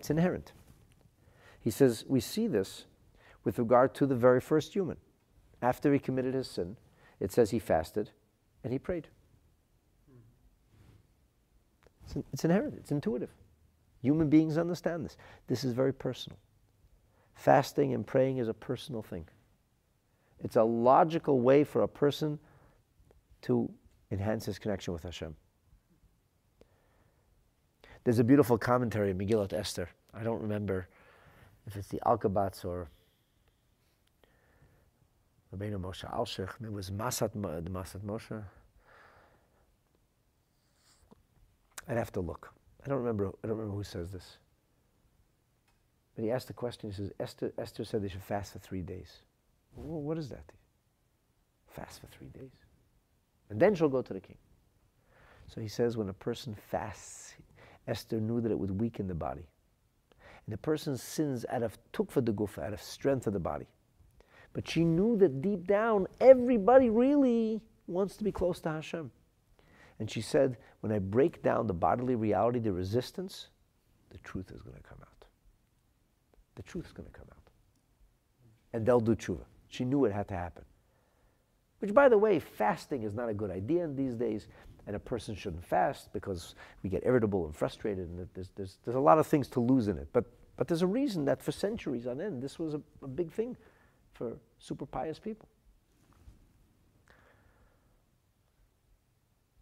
It's inherent. He says we see this with regard to the very first human. After he committed his sin, it says he fasted and he prayed. It's, it's inherent, it's intuitive. Human beings understand this. This is very personal. Fasting and praying is a personal thing. It's a logical way for a person to enhance his connection with Hashem. There's a beautiful commentary in Megillat Esther. I don't remember if it's the Alkabatz or Rabbeinu Moshe Alshich, it was Masat, the Masat Moshe. I'd have to look. I don't remember. I don't remember who says this. But he asked the question. He says, Esther, Esther said they should fast for three days. Well, what is that? Fast for three days, and then she'll go to the king. So he says, when a person fasts, Esther knew that it would weaken the body, and the person sins out of tukva de gufa, out of strength of the body. But she knew that deep down, everybody really wants to be close to Hashem. And she said, when I break down the bodily reality, the resistance, the truth is going to come out. The truth is going to come out. And they'll do tshuva. She knew it had to happen. Which, by the way, fasting is not a good idea in these days, and a person shouldn't fast because we get irritable and frustrated, and there's, there's, there's a lot of things to lose in it. But, but there's a reason that for centuries on end, this was a, a big thing for super pious people.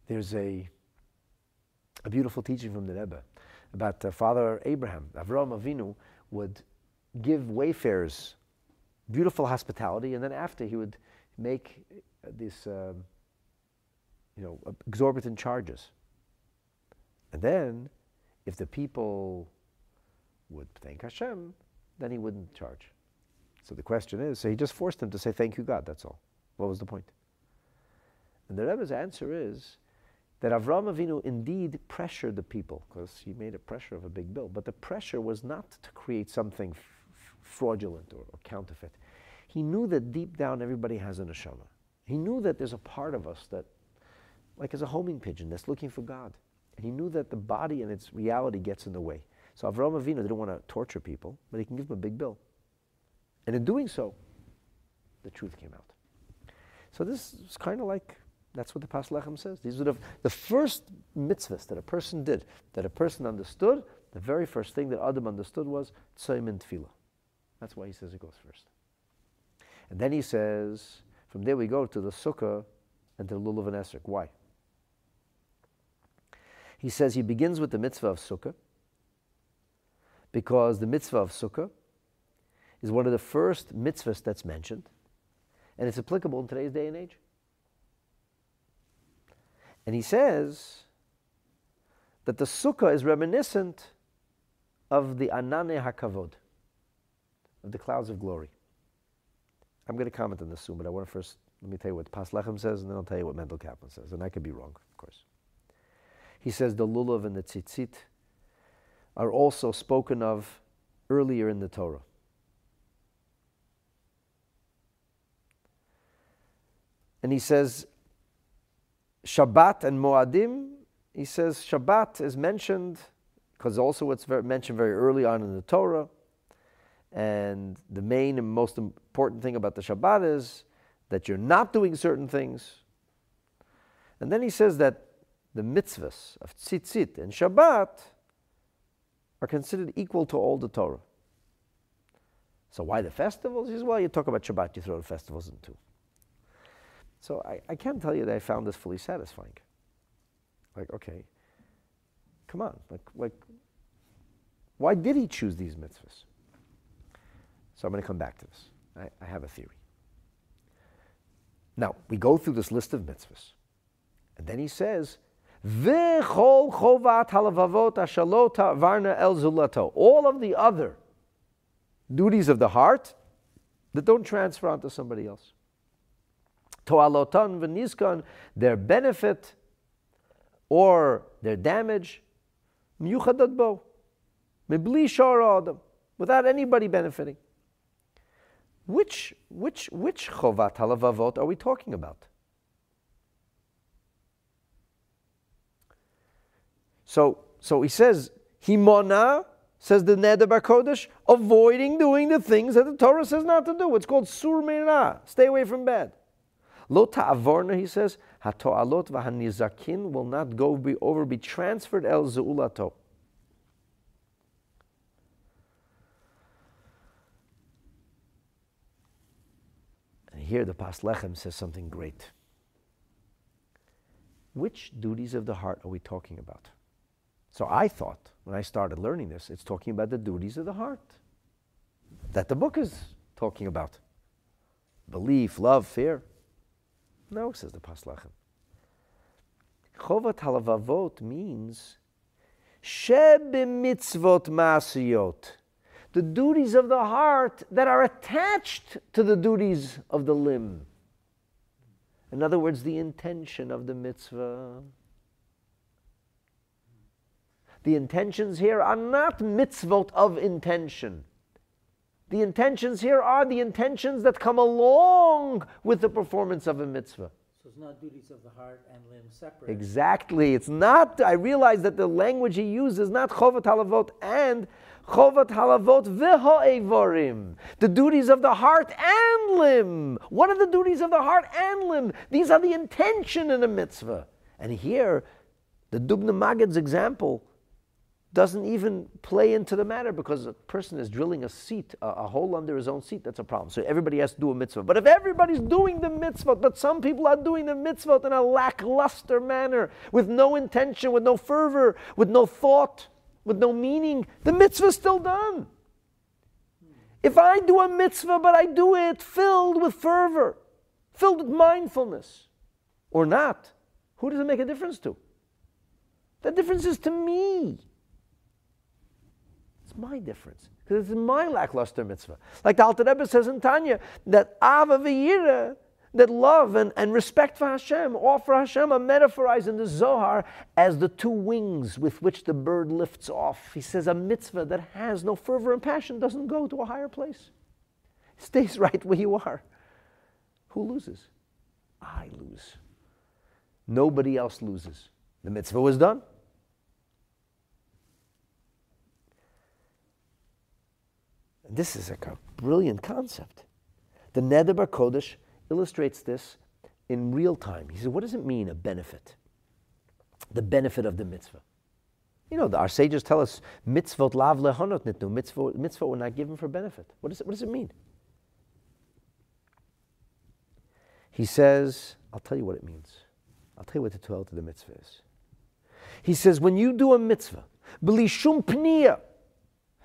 There's a, a beautiful teaching from the Rebbe about uh, Father Abraham. Avram Avinu would give wayfarers beautiful hospitality, and then after he would make this. um, you know, exorbitant charges. And then, if the people would thank Hashem, then he wouldn't charge. So the question is, so he just forced them to say, thank you, God, that's all. What was the point? And the Rebbe's answer is that Avram Avinu indeed pressured the people, because he made a pressure of a big bill, but the pressure was not to create something fraudulent or, or counterfeit. He knew that deep down everybody has an neshama. He knew that there's a part of us that, like as a homing pigeon, that's looking for God. And he knew that the body and its reality gets in the way. So Avraham Avinu didn't want to torture people, but he can give them a big bill. And in doing so, the truth came out. So this is kind of like that's what the Pas Lechem says. These are the, the first mitzvahs that a person did, that a person understood. The very first thing that Adam understood was Tzoyim and Tefillah. That's why he says it goes first. And then he says, from there we go to the Sukkah and to the Lulav and Esrog. Why? He says he begins with the mitzvah of Sukkah because the mitzvah of Sukkah is one of the first mitzvahs that's mentioned, and it's applicable in today's day and age. And he says that the sukkah is reminiscent of the anane hakavod, of the clouds of glory. I'm going to comment on this soon, but I want to first let me tell you what Pas Lechem says, and then I'll tell you what Mendel Kaplan says, and I could be wrong, of course. He says the lulav and the tzitzit are also spoken of earlier in the Torah. And he says Shabbat and Moadim, he says Shabbat is mentioned because also it's very, mentioned very early on in the Torah. And the main and most important thing about the Shabbat is that you're not doing certain things. And then he says that the mitzvahs of tzitzit and Shabbat are considered equal to all the Torah. So why the festivals? He says, well, you talk about Shabbat, you throw the festivals in too. So I, I can't tell you that I found this fully satisfying. Like, okay, come on. Like, like, why did he choose these mitzvahs? So I'm going to come back to this. I, I have a theory. Now, we go through this list of mitzvahs. And then he says, V'chol chovat halavavot ashalota varna el zulato. All of the other duties of the heart that don't transfer onto somebody else toalotan v'niskan, their benefit or their damage, miyuchadad bo, mibli adam, without anybody benefiting. Which, which, which chovat halavavot are we talking about? So, so he says, himona, says the Neder Kodesh, avoiding doing the things that the Torah says not to do. It's called sur stay away from bad. Lo ta'avorna, he says, hato'alot v'hanizakin will not go be over, be transferred el ze'ulato. And here the Pas Lechem says something great. Which duties of the heart are we talking about? So I thought, when I started learning this, it's talking about the duties of the heart that the book is talking about belief, love, fear. No, says the Pas Lechem. Chovat halavavot means mitzvot masiyot, the duties of the heart that are attached to the duties of the limb. In other words, the intention of the mitzvah. The intentions here are not mitzvot of intention. The intentions here are the intentions that come along with the performance of a mitzvah. So it's not duties of the heart and limb separate. Exactly. It's not, I realize that the language he uses is not chovat halavot and chovat halavot v'ha'evorim. The duties of the heart and limb. What are the duties of the heart and limb? These are the intention in a mitzvah. And here, the Dubno Maggid's example doesn't even play into the matter because a person is drilling a seat, a, a, hole under his own seat, that's a problem. So everybody has to do a mitzvah. But if everybody's doing the mitzvah, but some people are doing the mitzvah in a lackluster manner, with no intention, with no fervor, with no thought, with no meaning, the mitzvah is still done. If I do a mitzvah, but I do it filled with fervor, filled with mindfulness, or not, who does it make a difference to? The difference is to me. My difference. Because it's my lackluster mitzvah. Like the Alter Rebbe says in Tanya, that Ava that love and, and respect for Hashem, offer Hashem, are metaphorized in the Zohar as the two wings with which the bird lifts off. He says a mitzvah that has no fervor and passion doesn't go to a higher place. It stays right where you are. Who loses? I lose. Nobody else loses. The mitzvah was done. This is like a brilliant concept. The Neder Kodesh illustrates this in real time. He says, What does it mean, a benefit? The benefit of the mitzvah. You know, our sages tell us, mitzvot lav lehonot nitnu, mitzvah, mitzvah were not given for benefit. What, is it, what does it mean? He says, I'll tell you what it means. I'll tell you what the Torah to the mitzvah is. He says, when you do a mitzvah, shum pniya,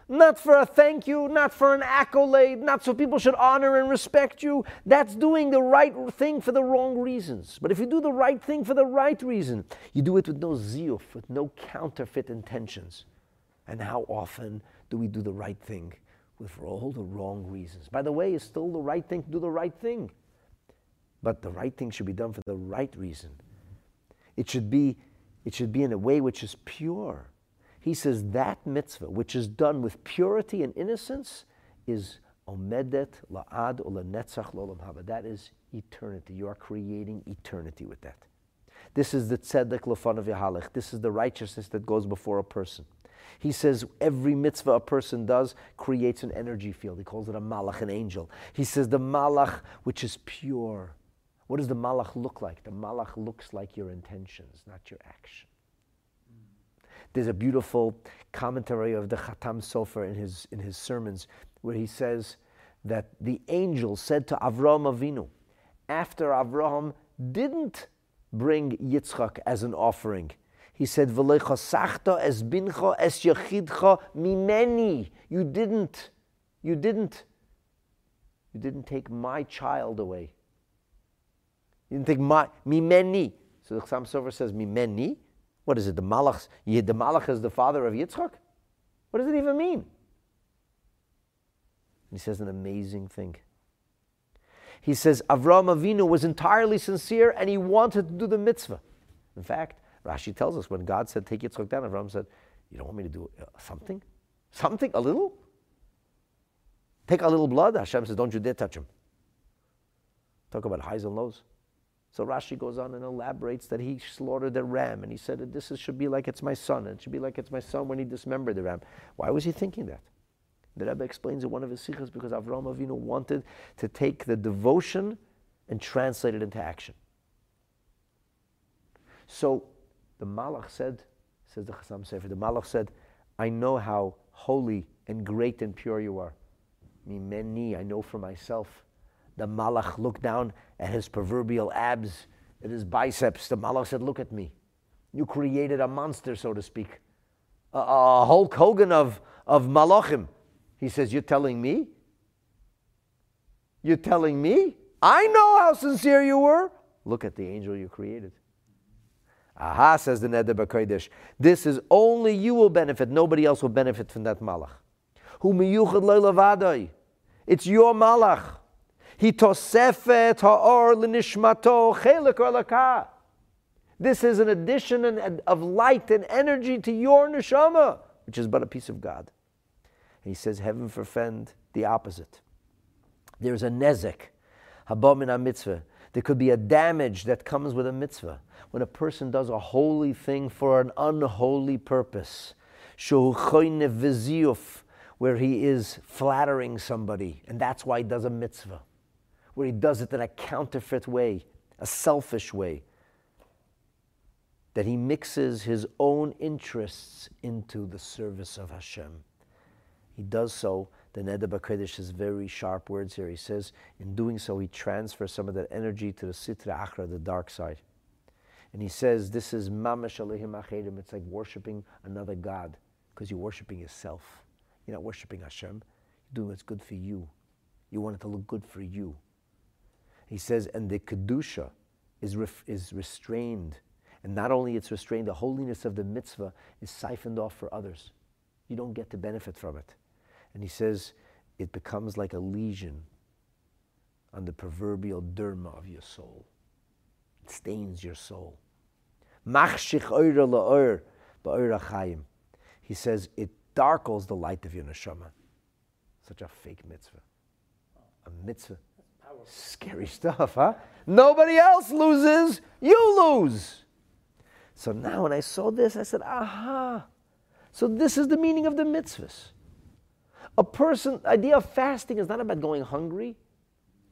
not for a thank you, not for an accolade, not so people should honor and respect you. That's doing the right thing for the wrong reasons. But if you do the right thing for the right reason, you do it with no zeal, with no counterfeit intentions. And how often do we do the right thing with all the wrong reasons? By the way, it's still the right thing to do the right thing. But the right thing should be done for the right reason. It should be, it should be in a way which is pure he says that mitzvah, which is done with purity and innocence, is omedet la'ad netzach lolam haba. That is eternity. You are creating eternity with that. This is the tzedek lefanav yahalech. This is the righteousness that goes before a person. He says every mitzvah a person does creates an energy field. He calls it a malach, an angel. He says the malach, which is pure. What does the malach look like? The malach looks like your intentions, not your action. There's a beautiful commentary of the Khatam Sofer in his, in his sermons where he says that the angel said to Avraham Avinu, after Avraham didn't bring Yitzchak as an offering, he said, "V'lechasachta es bincha es yachidcha mimeni." You didn't, you didn't, you didn't take my child away. You didn't take my mimeni. So the Chassam Sofer says mimeni, what is it? The Malach, the Malach is the father of Yitzchak? What does it even mean? He says an amazing thing. He says Avraham Avinu was entirely sincere and he wanted to do the mitzvah. In fact, Rashi tells us when God said, Take Yitzchak down, Avraham said, You don't want me to do uh, something? Something? A little? Take a little blood? Hashem says, Don't you dare touch him. Talk about highs and lows. So Rashi goes on and elaborates that he slaughtered a ram and he said that this should be like it's my son and it should be like it's my son when he dismembered the ram. Why was he thinking that? The Rebbe explains in one of his sikhs because Avram Avinu wanted to take the devotion and translate it into action. So the Malach said, says the Chassam Sofer, the Malach said, I know how holy and great and pure you are. Me Mimeni, I know for myself the Malach looked down at his proverbial abs, at his biceps. The Malach said, Look at me. You created a monster, so to speak. A, a Hulk Hogan of, of Malachim. He says, You're telling me? You're telling me? I know how sincere you were. Look at the angel you created. Aha, says the Neder B'Kodesh. This is only you will benefit. Nobody else will benefit from that malach. It's your malach. He tosefet ha'or l'nishmato chelik or This is an addition of light and energy to your neshama, which is but a piece of God. And he says, heaven forfend the opposite. There's a nezek, in a mitzvah. There could be a damage that comes with a mitzvah when a person does a holy thing for an unholy purpose. Where he is flattering somebody, and that's why he does a mitzvah where he does it in a counterfeit way, a selfish way, that he mixes his own interests into the service of Hashem. He does so. The Neder B'Kodesh has very sharp words here. He says, in doing so, he transfers some of that energy to the Sitra Achra, the dark side. And he says, this is Mamash Elohim Acherim. It's like worshiping another God. because you're worshiping yourself. You're not worshiping Hashem. You're doing what's good for you. You want it to look good for you. He says, and the Kedusha is, ref- is restrained. And not only it's restrained, the holiness of the mitzvah is siphoned off for others. You don't get to benefit from it. And he says, it becomes like a lesion on the proverbial derma of your soul. It stains your soul. He says it darkles the light of your neshama. Such a fake mitzvah. A mitzvah. Scary stuff, huh? Nobody else loses, you lose. So now when I saw this, I said, aha. So this is the meaning of the mitzvahs. A person, idea of fasting is not about going hungry.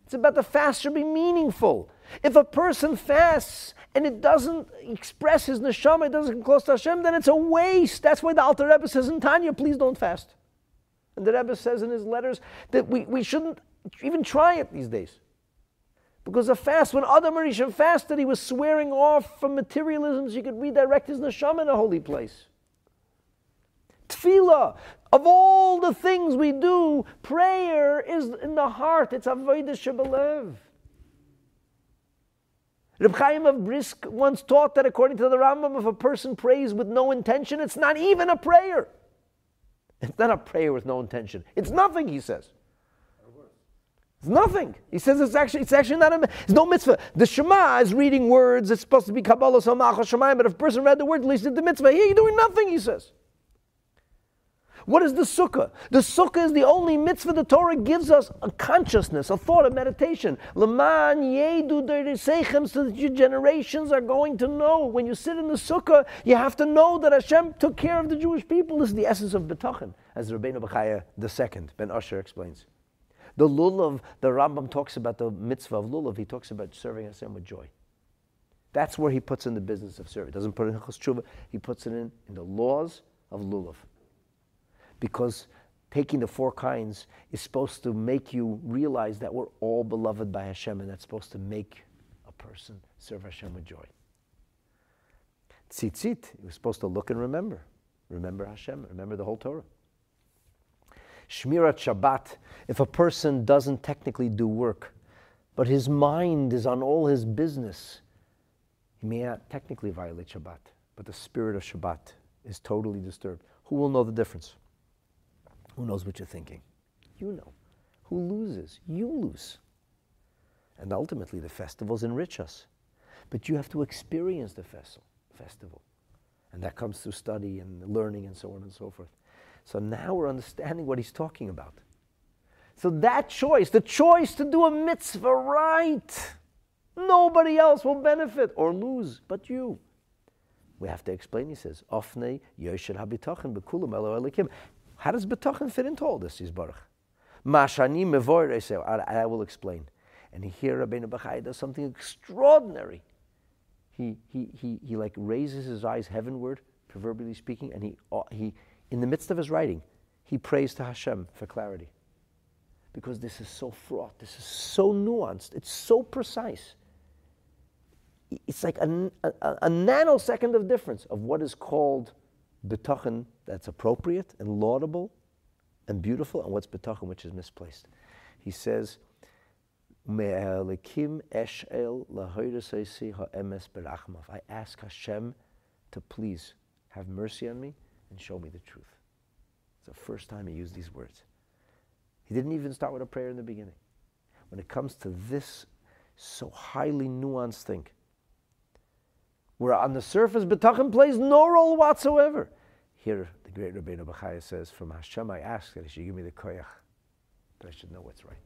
It's about the fast should be meaningful. If a person fasts and it doesn't express his neshama, it doesn't come close to Hashem, then it's a waste. That's why the Alter Rebbe says in Tanya, please don't fast. And the Rebbe says in his letters that we, we shouldn't even try it these days. Because a fast, when Adam Rishon fasted, he was swearing off from materialism so he could redirect his neshama in a holy place. Tefillah, of all the things we do, prayer is in the heart. It's avodah shebelev. Reb Chaim of Brisk once taught that according to the Rambam, if a person prays with no intention, it's not even a prayer. It's not a prayer with no intention. It's nothing, he says. It's nothing. He says it's actually it's actually not a it's no mitzvah. The Shema is reading words. It's supposed to be Kabbalah Samach Shemayim, but if a person read the words, at least did the mitzvah. Here you're doing nothing, he says. What is the sukkah? The sukkah is the only mitzvah the Torah gives us a consciousness, a thought, a meditation. Leman yedu seichem, so that your generations are going to know. When you sit in the sukkah, you have to know that Hashem took care of the Jewish people. This is the essence of bitachon, as Rabbeinu Bechaya II, Ben Usher explains. The lulav, the Rambam talks about the mitzvah of lulav. He talks about serving Hashem with joy. That's where he puts in the business of serving. He doesn't put it in Hilchos Tshuva. He puts it in, in the laws of lulav because taking the four kinds is supposed to make you realize that we're all beloved by Hashem, and that's supposed to make a person serve Hashem with joy. Tzitzit, you're supposed to look and remember. Remember Hashem, remember the whole Torah. Shmirat Shabbat, if a person doesn't technically do work, but his mind is on all his business, he may not technically violate Shabbat, but the spirit of Shabbat is totally disturbed. Who will know the difference? Who knows what you're thinking? You know. Who loses? You lose. And ultimately, the festivals enrich us. But you have to experience the festival. And that comes through study and learning and so on and so forth. So now we're understanding what he's talking about. So that choice, the choice to do a mitzvah right, nobody else will benefit or lose but you. We have to explain, he says, Ofne Yosher Habitachin Bekulam Elo Elikim. How does bitachon fit into all this, Yisbarach? Mashani mevoir I will explain. And here Rabbeinu Bachai does something extraordinary. He, he, he, he like raises his eyes heavenward, proverbially speaking, and he, he, in the midst of his writing, he prays to Hashem for clarity. Because this is so fraught, this is so nuanced, it's so precise. It's like a, a, a nanosecond of difference of what is called bitachon that's appropriate and laudable and beautiful, and what's bitachon which is misplaced. He says, I ask Hashem to please have mercy on me and show me the truth. It's the first time he used these words. He didn't even start with a prayer in the beginning. When it comes to this so highly nuanced thing, where on the surface, Bitachon plays no role whatsoever. Here, the great Rabbeinu Bachaya says, From Hashem I ask that He should give me the koyach, that I should know what's right,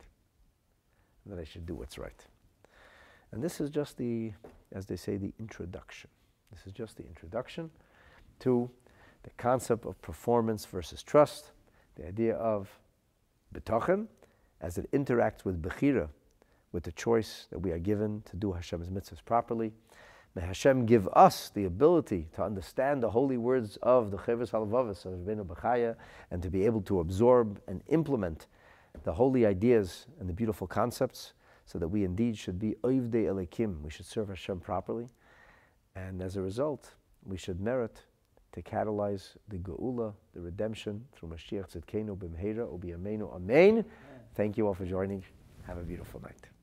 that I should do what's right. And this is just the, as they say, the introduction. This is just the introduction to the concept of performance versus trust, the idea of bitachon as it interacts with bechira, with the choice that we are given to do Hashem's mitzvahs properly, May Hashem give us the ability to understand the holy words of the Chovos HaLevavos of Rabbeinu Bechaya and to be able to absorb and implement the holy ideas and the beautiful concepts so that we indeed should be Oivdei Elikim. We should serve Hashem properly. And as a result, we should merit to catalyze the geula, the redemption through Mashiach Tzidkenu b'mheira u'biyamenu. Amen. Thank you all for joining. Have a beautiful night.